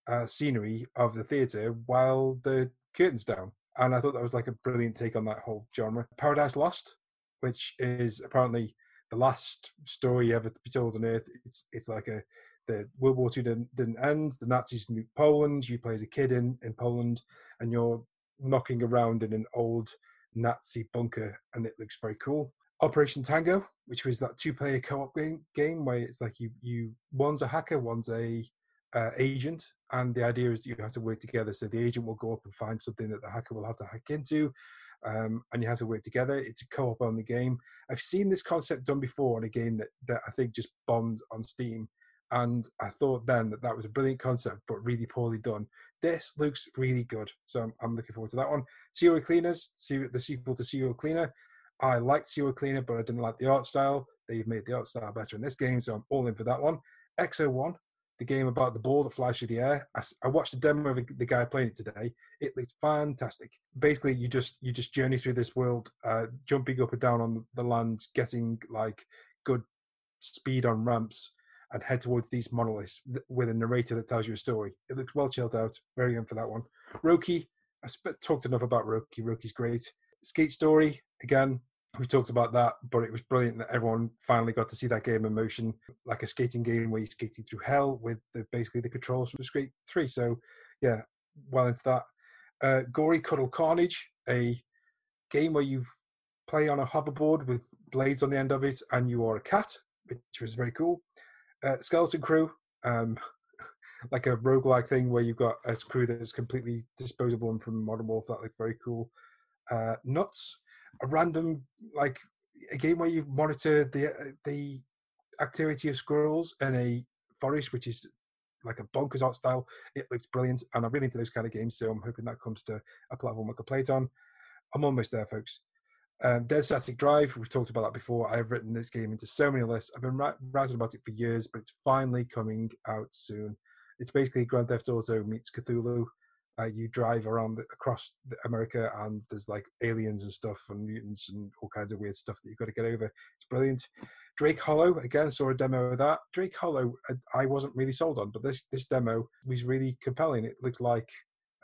uh, scenery of the theatre while the curtains down. And I thought that was like a brilliant take on that whole genre. Paradise Lost, which is apparently the last story ever to be told on Earth. It's it's like a the World War II didn't, didn't end. The Nazis nuke Poland. You play as a kid in, in Poland, and you're knocking around in an old Nazi bunker, and it looks very cool. Operation Tango, which was that two-player co-op game, game where it's like you you one's a hacker, one's a uh, agent, and the idea is that you have to work together. So the agent will go up and find something that the hacker will have to hack into, um, and you have to work together. It's a co-op on the game. I've seen this concept done before on a game that that I think just bombed on Steam, and I thought then that that was a brilliant concept, but really poorly done. This looks really good, so I'm, I'm looking forward to that one. Serial Cleaners, the sequel to Serial Cleaner. I liked Serial Cleaner, but I didn't like the art style. They've made the art style better in this game, so I'm all in for that one. Exo One, the game about the ball that flies through the air. I watched the demo of the guy playing it today. It looked fantastic. Basically, you just you just journey through this world, uh, jumping up and down on the land, getting like good speed on ramps, and head towards these monoliths with a narrator that tells you a story. It looks well chilled out. Very in for that one. Roki, I sp- talked enough about Roki. Roki's great. Skate Story again. We talked about that, but it was brilliant that everyone finally got to see that game in motion, like a skating game where you're skating through hell with the, basically the controls from Skate Three. So, yeah, well into that. Uh, Gory Cuddle Carnage, a game where you play on a hoverboard with blades on the end of it, and you are a cat, which was very cool. Uh, Skeleton Crew, um, like a roguelike thing where you've got a crew that is completely disposable and from Modern Warfare. That looked very cool. Uh, Nuts, a random like a game where you monitor the the activity of squirrels in a forest, which is like a bonkers art style. It looks brilliant, and I'm really into those kind of games, so I'm hoping that comes to a platform I can play it on. I'm almost there, folks. Um, Dead Static Drive, we've talked about that before. I've written this game into so many lists. I've been ri- writing about it for years, but it's finally coming out soon. It's basically Grand Theft Auto meets Cthulhu. Uh, you drive around across America, and there's like aliens and stuff, and mutants and all kinds of weird stuff that you've got to get over. It's brilliant. Drake Hollow again saw a demo of that. Drake Hollow, uh, I wasn't really sold on, but this this demo was really compelling. It looked like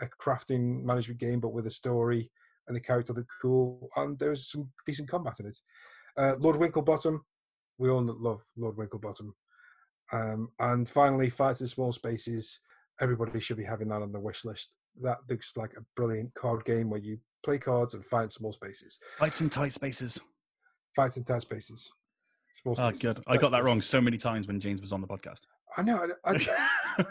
a crafting management game, but with a story, and the character looked cool, and there was some decent combat in it. Uh, Lord Winklebottom, we all love Lord Winklebottom. Um, and finally, Fights in Small Spaces. Everybody should be having that on the wish list. That looks like a brilliant card game where you play cards and fight in small spaces. Fights in tight spaces. Fights in tight spaces. Small Oh, spaces. good. I got that wrong so many times when James was on the podcast. I know. I, I,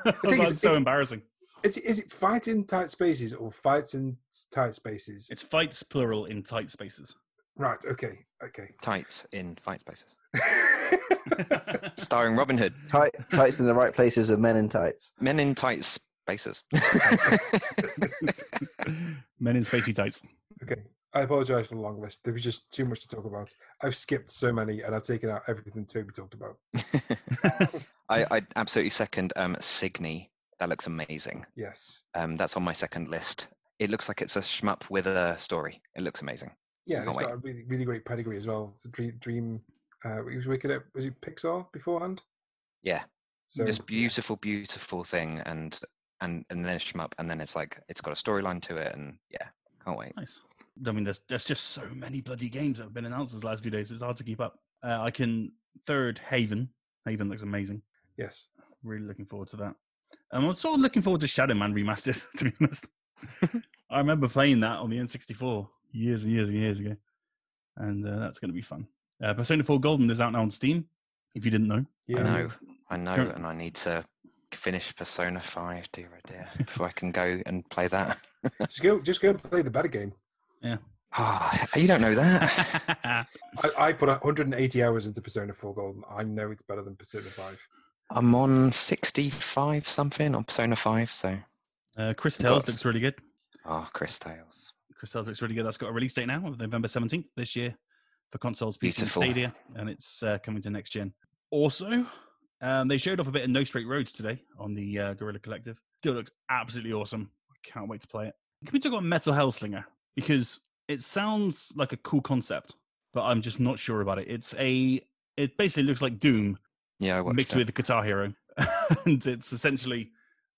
That's is- so is- embarrassing. is, it- is it fight in tight spaces or fights in tight spaces? It's fights plural in tight spaces. Right. Okay. Okay. Tights in fight spaces. Starring Robin Hood. Tight, tights in the right places with men in tights. Men in tight spaces. Men in spacey tights. Okay. I apologize for the long list. There was just too much to talk about. I've skipped so many, and I've taken out everything Toby talked about. I, I absolutely second um, Cygni. That looks amazing. Yes. Um, that's on my second list. It looks like it's a shmup with a story. It looks amazing. Yeah, Can't it's wait. got a really, really great pedigree as well. It's a dream. dream uh, he was working at was it Pixar beforehand? Yeah, So this beautiful, beautiful thing, and and and then a shmup, and then it's like it's got a storyline to it, and yeah, can't wait. Nice. I mean, there's there's just so many bloody games that have been announced these last few days. It's hard to keep up. Uh, I can third Haven. Haven looks amazing. Yes. Really looking forward to that. And I'm sort of looking forward to Shadow Man remastered. To be honest, I remember playing that on the N64 years and years and years ago, and uh, that's going to be fun. Uh, Persona 4 Golden is out now on Steam. If you didn't know, Yeah. I know, I know, and I need to finish Persona Five, dear oh dear, before I can go and play that. Just go. Just go and play the better game. Yeah. Ah, you don't know that. I, I put 180 hours into Persona 4 Golden. I know it's better than Persona 5. I'm on 65 something on Persona 5, so uh, Chris Got- Tales looks really good. oh, Cris Tales. Cris Tales looks really good. That's got a release date now of November 17th this year for consoles, PC, and Stadia, and it's uh, coming to next gen. Also, um, they showed off a bit of No Straight Roads today on the uh, Guerrilla Collective. Still looks absolutely awesome. I can't wait to play it. Can we talk about Metal Hellslinger? Because it sounds like a cool concept, but I'm just not sure about it. It's a, it basically looks like Doom, Yeah, mixed it. with Guitar Hero, and it's essentially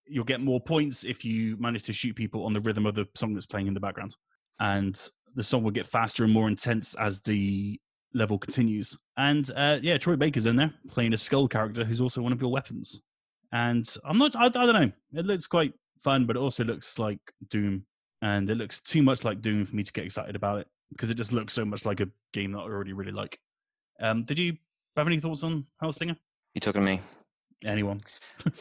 you'll get more points if you manage to shoot people on the rhythm of the song that's playing in the background, and the song will get faster and more intense as the level continues. And uh, yeah, Troy Baker's in there playing a skull character who's also one of your weapons. And I'm not, I, I don't know, it looks quite fun, but it also looks like Doom, and it looks too much like Doom for me to get excited about it because it just looks so much like a game that I already really like. Um, did you have any thoughts on Hellslinger? You talking to me? Anyone?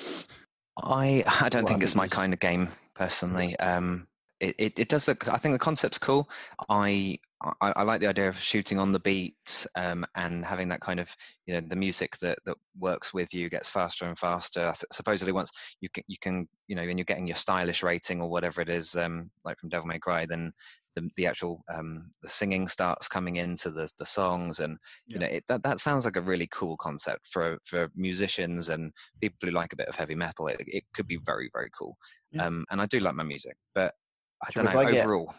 I I don't Well, I think it's my it's- kind of game personally. Um, it, it it does look. I think the concept's cool. I I, I like the idea of shooting on the beat um, and having that kind of you know the music that that works with you gets faster and faster. Supposedly once you can you can you know when you're getting your stylish rating or whatever it is um, like from Devil May Cry, then the the actual um, the singing starts coming into the the songs and you know it, that that sounds like a really cool concept for for musicians and people who like a bit of heavy metal. It, it could be very very cool. Yeah. Um, and I do like my music, but I don't know I get- overall.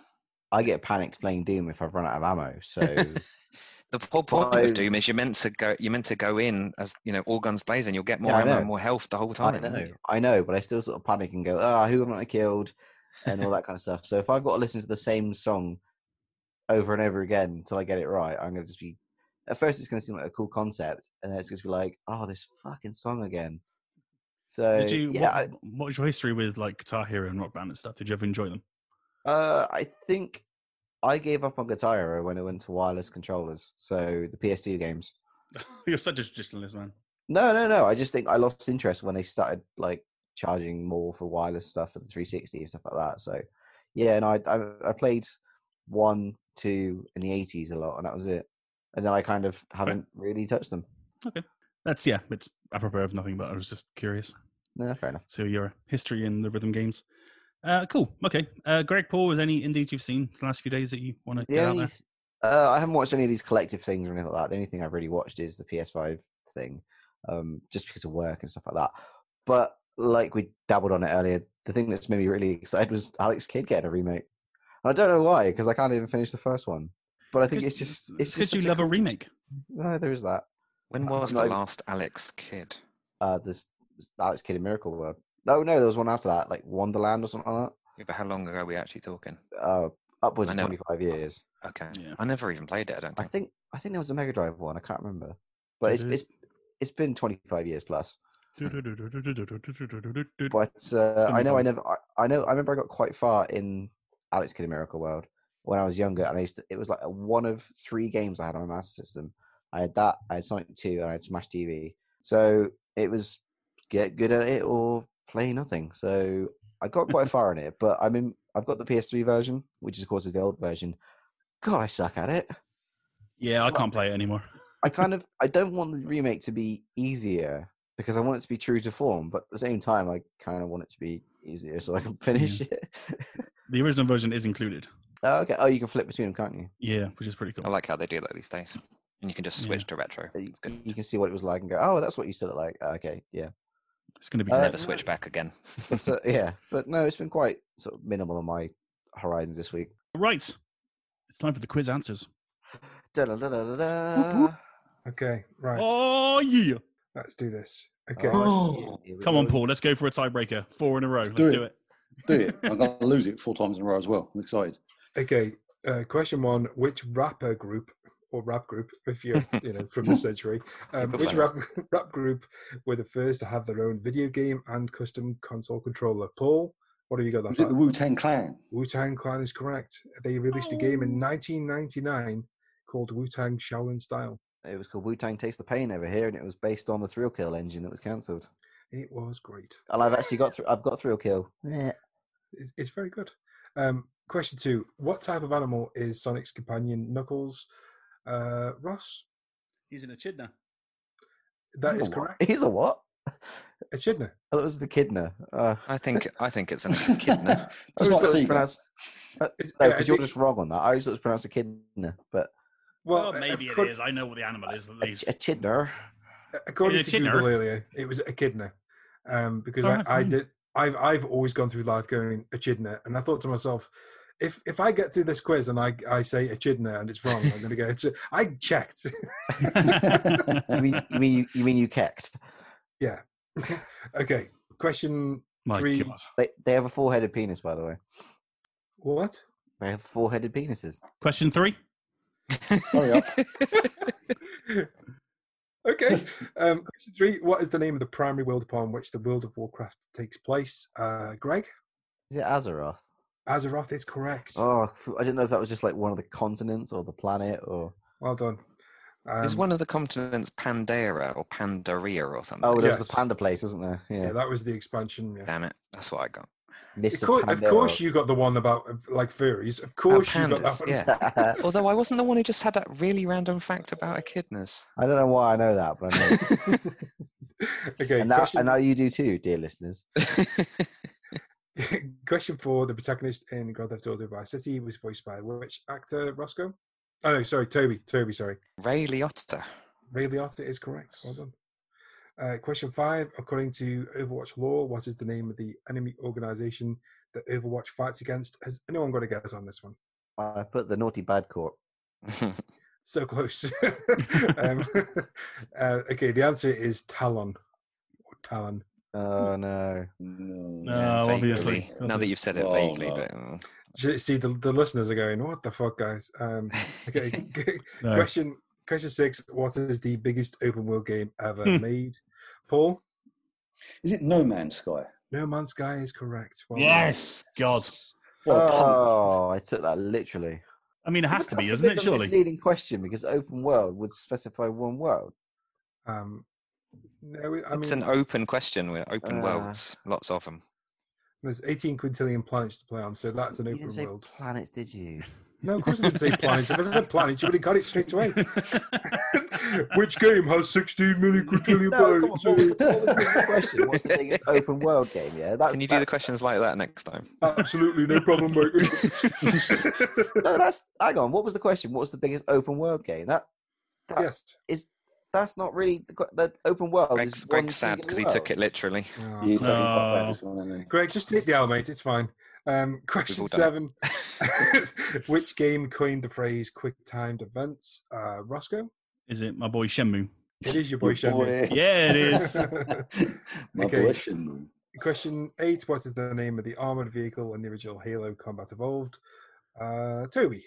I get panicked playing Doom if I've run out of ammo. So The whole point of Doom is you're meant to go. You're meant to go in as you know, all guns blazing. And you'll get more Yeah, ammo, and more health the whole I time. know, I know, but I still sort of panic and go, ah, who am I killed? And all that kind of stuff. So if I've got to listen to the same song over and over again until I get it right, I'm going to just be. At first, it's going to seem like a cool concept, and then it's going to be like, oh, this fucking song again. So Did you? yeah, what, I, what was your history with like Guitar Hero and Rock Band and stuff? Did you ever enjoy them? Uh, I think I gave up on Guitar Hero when it went to wireless controllers. So the PS2 games. You're such a traditionalist, man. No, no, no. I just think I lost interest when they started like charging more for wireless stuff for the 360 and stuff like that. So, yeah, and I I, I played one, two in the 80s a lot, and that was it. And then I kind of haven't really touched them. Okay, that's yeah. It's apropos of nothing, but I was just curious. No, fair enough. So your history in the rhythm games. Uh, cool. Okay. Uh, Greg Paul, was any indies you've seen the last few days that you want to The get out there? uh, I haven't watched any of these collective things or anything like that. The only thing I've really watched is the PS5 thing, um, just because of work and stuff like that. But like we dabbled on it earlier, the thing that's made me really excited was Alex Kidd getting a remake. And I don't know why, because I can't even finish the first one. But I think it's just it's because just you such a love a cool- remake. No, there is that. When Uh, was no. the last Alex Kidd? Uh, this this Alex Kidd in Miracle World. No, no, there was one after that, like Wonderland or something like Yeah, but how long ago are we actually talking? Uh, upwards I of know. twenty five years. Okay. Yeah. I never even played it. I don't I think. think I think there was a Mega Drive one. I can't remember, but it's it? it's it's been twenty five years plus. But But uh, I be know I never. I, I know. I remember I got quite far in Alex Kidd in Miracle World when I was younger, and I used to, it was like a, one of three games I had on my Master System. I had that. I had Sonic Two, and I had Smash TV. So it was get good at it or play nothing. So I got quite far in it, but I mean. I've got the PS3 version, which is of course is the old version. God, I suck at it. yeah, I can't play it anymore. I kind of I don't want the remake to be easier because I want it to be true to form, but at the same time I kind of want it to be easier so I can finish it. The original version is included. oh, okay. Oh, you can flip between them, can't you? Yeah, which is pretty cool. I like how they do that these days. And you can just Yeah. switch to retro. Uh, You, It's good. you can see what it was like and go, oh, that's what you still look like. Uh, Okay, yeah. It's going to be Uh. Never switch back again. But, uh, yeah, but no, it's been quite sort of minimal on my horizons this week. Right. It's time for the quiz answers. Okay, right. Oh, yeah. Let's do this. Okay. Oh, shit, here we Come on. Paul. Let's go for a tiebreaker. Four in a row. Let's do do it. it. Do it. I'm going to lose it four times in a row as well. I'm excited. Okay. Uh, question one: Which rapper group or rap group, if you're you know from this century, um, which rap rap group were the first to have their own video game and custom console controller? Paul, what have you got Was that? it the Wu Tang Clan? Wu Tang Clan is correct. They released a game in 1999 called Wu Tang Shaolin Style. It was called Wu Tang Taste the Pain over here, and it was based on the Thrill Kill engine that was cancelled. It was great. And I've actually got through. I've got Thrill Kill. Yeah. It's, it's very good. Um, question two: What type of animal is Sonic's companion Knuckles? Uh, Ross, He's in a chidna. that He's is correct. He's a what? Echidna. I thought it was the Kidna. Uh, I think I think it's an echidna. I Just always thought it was Seagull. pronounced. It's- No, because it's you're a- just wrong on that. I always thought it was pronounced echidna, but Well, uh, maybe it accord- is. I know what the animal is. At a least. echidna. According a to. Google earlier, it was echidna. Um, because Oh, I, I did. I've I've always gone through life going echidna, and I thought to myself, if if I get through this quiz and I I say echidna and it's wrong, I'm going to go. "Echi-" I checked. You mean you mean you, you mean you kecked? yeah. okay. Question My three. God. They they have a four headed penis, by the way. What? They have four headed penises. Question three. Hurry up. okay. Um, question three. What is the name of the primary world upon which the World of Warcraft takes place? Uh, Greg, Is it Azeroth? Azeroth is correct. Oh, I didn't know if that was just like one of the continents or the planet or. Well done. Um, Is one of the continents Pandera or Pandaria or something? Oh, there was Yes. the panda place, wasn't there? yeah. Yeah. that was the expansion. Yeah. Damn it, that's what I got. Of course, of course, you got the one about like furries. Of course, you got that one. yeah. Although I wasn't the one who just had that really random fact about echidnas. I don't know why I know that, but I know. okay, and, now, question, and now you do too, dear listeners. question for the protagonist in Grand Theft Auto Vice City was voiced by which actor? Roscoe? Oh no, sorry, Toby. Toby, sorry. Ray Liotta. Ray Liotta is correct. Well done. Uh, question five. According to Overwatch lore, what is the name of the enemy organization that Overwatch fights against? Has anyone got a guess on this one? I put the naughty bad corp. So close. um, uh, okay, the answer is Talon. Or Talon. Oh no. No. No. Yeah, Oh, obviously. Now that you've said it Oh, vaguely, no. but uh, See, see, the, the listeners are going, what the fuck, guys? Um, okay, No. question question six. What is the biggest open world game ever Hmm. made? Paul? Is it No Man's Sky? No Man's Sky is correct. Well. Yes. God. What a pun. Oh, I took that literally. I mean, it has But to be, that's a doesn't it? Surely. misleading question because open world would specify one world. Um, no, I it's an open question with open Uh, worlds, lots of them. there's 18 quintillion planets to play on, so that's an You open didn't say world. planets, did you? No, of course I didn't say planets. If I said planets, you would have got it straight away. Which game has 16 million quintillion No, planets? What was, the, what was the biggest question? What's the biggest open world game? Yeah, that's Can you do the questions like that next time? Absolutely, no problem, mate. No, that's hang on. What was the question? What's the biggest open world game? That that yes. is that's not really the, the open world. Greg's, Greg's sad because he took it literally. Oh. Yeah, so he No. one. Greg, just take the L, mate. It's fine. Um, question seven. Which game coined the phrase quick timed events? Uh, Roscoe? Is it my boy Shenmue? It is your boy Your Shenmue. boy. Yeah, it is. My Okay. boy Shenmue. Question eight What is the name of the armored vehicle in the original Halo Combat Evolved? Uh, Toby.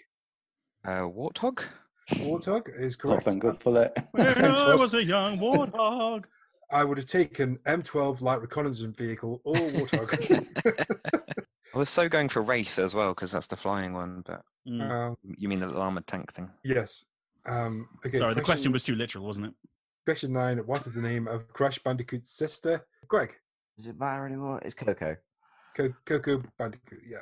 Uh, Warthog? Warthog is Oh, correct. thank God for that. When Thanks, I was a young warthog. I would have taken M12 light reconnaissance vehicle or Warthog. I was so going for Wraith as well because that's the flying one, but Mm. uh, you mean the little armored tank thing? yes. Um, okay, Sorry, the question was too literal, wasn't it? Question nine What is the name of Crash Bandicoot's sister? Greg. Does it matter anymore? It's Coco. Co- Coco Bandicoot, yeah.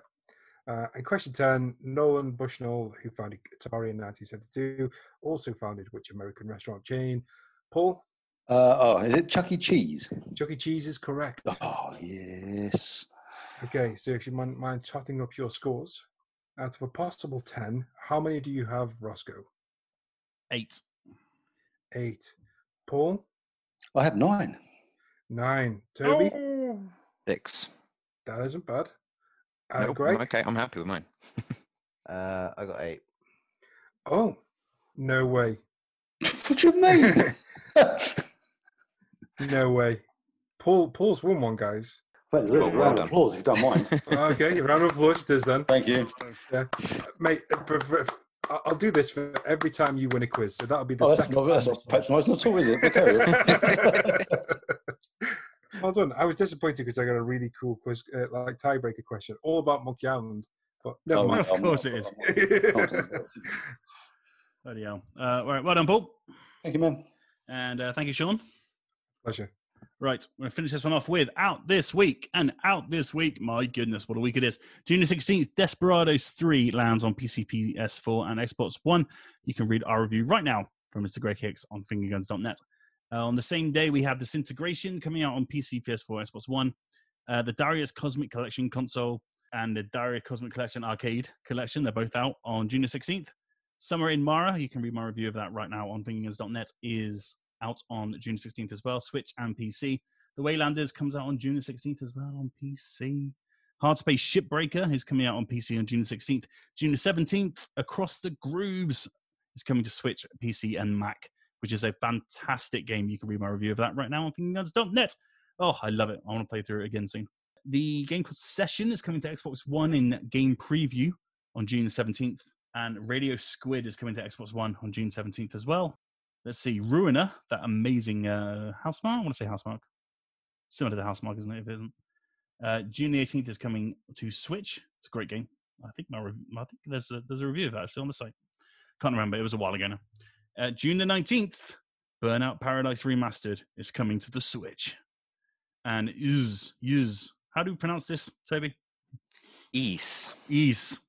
Uh, and question 10 Nolan Bushnell, who founded Atari in 1972, also founded which American restaurant chain? Paul, Uh, oh, is it Chuck E. Cheese? Chuck E. Cheese is correct. Oh, yes. Okay, so if you mind, mind totting up your scores, out of a possible 10, how many do you have, Roscoe? Eight. Eight. Paul, I have nine. nine. Toby, Oh. Six. that isn't bad. Uh, Nope, Greg, I'm okay, I'm happy with mine. Uh, I got eight. oh, no way. What do you mean? No way. Paul, Paul's won one, guys. Thank you. Well, Round well of done. applause if you don't mind. Okay, round of applause it is then. Thank you. Yeah, mate. uh, for- for- I- I'll do this for every time you win a quiz, so that'll be the Oh, that's second. not, that's time not this patronising at all, is it? But carry on. well done. I was disappointed because I got a really cool quiz, uh, like tiebreaker question, all about Monkey Island. But never Oh, mind. Of course it is. is. Bloody hell. Uh, all right, well done, Paul. Thank you, man. And uh, thank you, Sean. Pleasure. Right, we're going to finish this one off with Out This Week. And out this week, my goodness, what a week it is. June the 16th, Desperados 3 lands on PC, PS4, and Xbox One. You can read our review right now from Mr. Greg Hicks on fingerguns.net. Uh, on the same day, we have Disintegration coming out on PC, PS4, Xbox One. Uh, the Darius Cosmic Collection console and the Darius Cosmic Collection arcade collection, they're both out on June the 16th. Summer in Mara, you can read my review of that right now on fingerguns.net, is out on June 16th as well, Switch and PC. The Waylanders comes out on June 16th as well on PC. Hardspace Shipbreaker is coming out on PC on June 16th. June 17th, Across the Grooves is coming to Switch, PC, and Mac, which is a fantastic game. You can read my review of that right now on fingerguns.net. Oh, I love it. I want to play through it again soon. The game called Session is coming to Xbox One in game preview on June 17th. And Radio Squid is coming to Xbox One on June 17th as well. Let's see, Ruiner, that amazing uh, Housemarque. I want to say Housemarque. Similar to the Housemarque, isn't it? If it isn't. Uh, June the 18th is coming to Switch. It's a great game. I think my, rev- I think there's a, there's a review of that actually on the site. Can't remember. It was a while ago now. Uh, June the 19th, Burnout Paradise Remastered is coming to the Switch. And is is how do we pronounce this, Toby? Ease. Ease.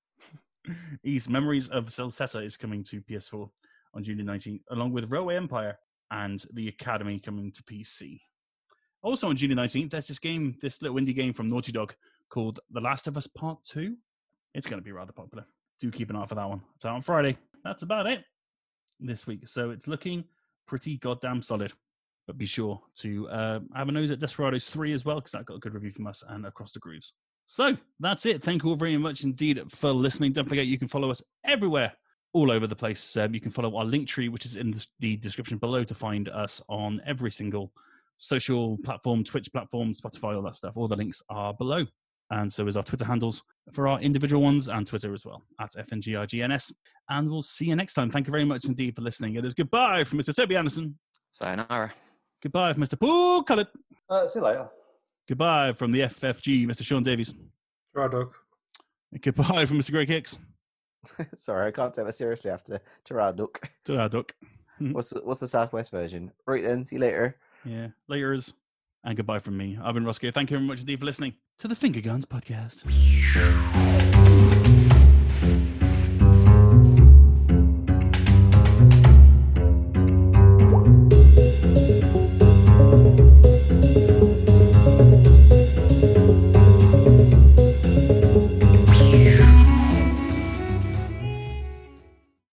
Ys Memories of Celceta is coming to PS4 on June the 19th, along with Railway Empire and The Academy coming to PC. Also on June the 19th, there's this game, this little indie game from Naughty Dog called The Last of Us Part 2. It's going to be rather popular. Do keep an eye out for that one. It's out on Friday. That's about it this week. So it's looking pretty goddamn solid. But be sure to uh, have a nose at Desperados 3 as well, because that got a good review from us and Across the Grooves. So that's it. Thank you all very much indeed for listening. Don't forget you can follow us everywhere, all over the place. Um, you can follow our link tree, which is in the, the description below, to find us on every single social platform, Twitch platform, Spotify, all that stuff. All the links are below. And so is our Twitter handles for our individual ones and Twitter as well at FNGRGNS. And we'll see you next time. Thank you very much indeed for listening. It is goodbye from Mr. Toby Anderson. Sayonara. Goodbye from Mr. Paul Cullett. Uh, see you later. Goodbye from the FFG, Mr. Sean Davies. Try dog. Goodbye from Mr. Greg Hicks. Sorry, I can't take that seriously after Gerard Duck. To our duck. What's the, what's the Southwest version? Right then, see you later. Yeah. Laters. And goodbye from me. I've been Roscoe. Thank you very much indeed for listening to the Finger Guns Podcast.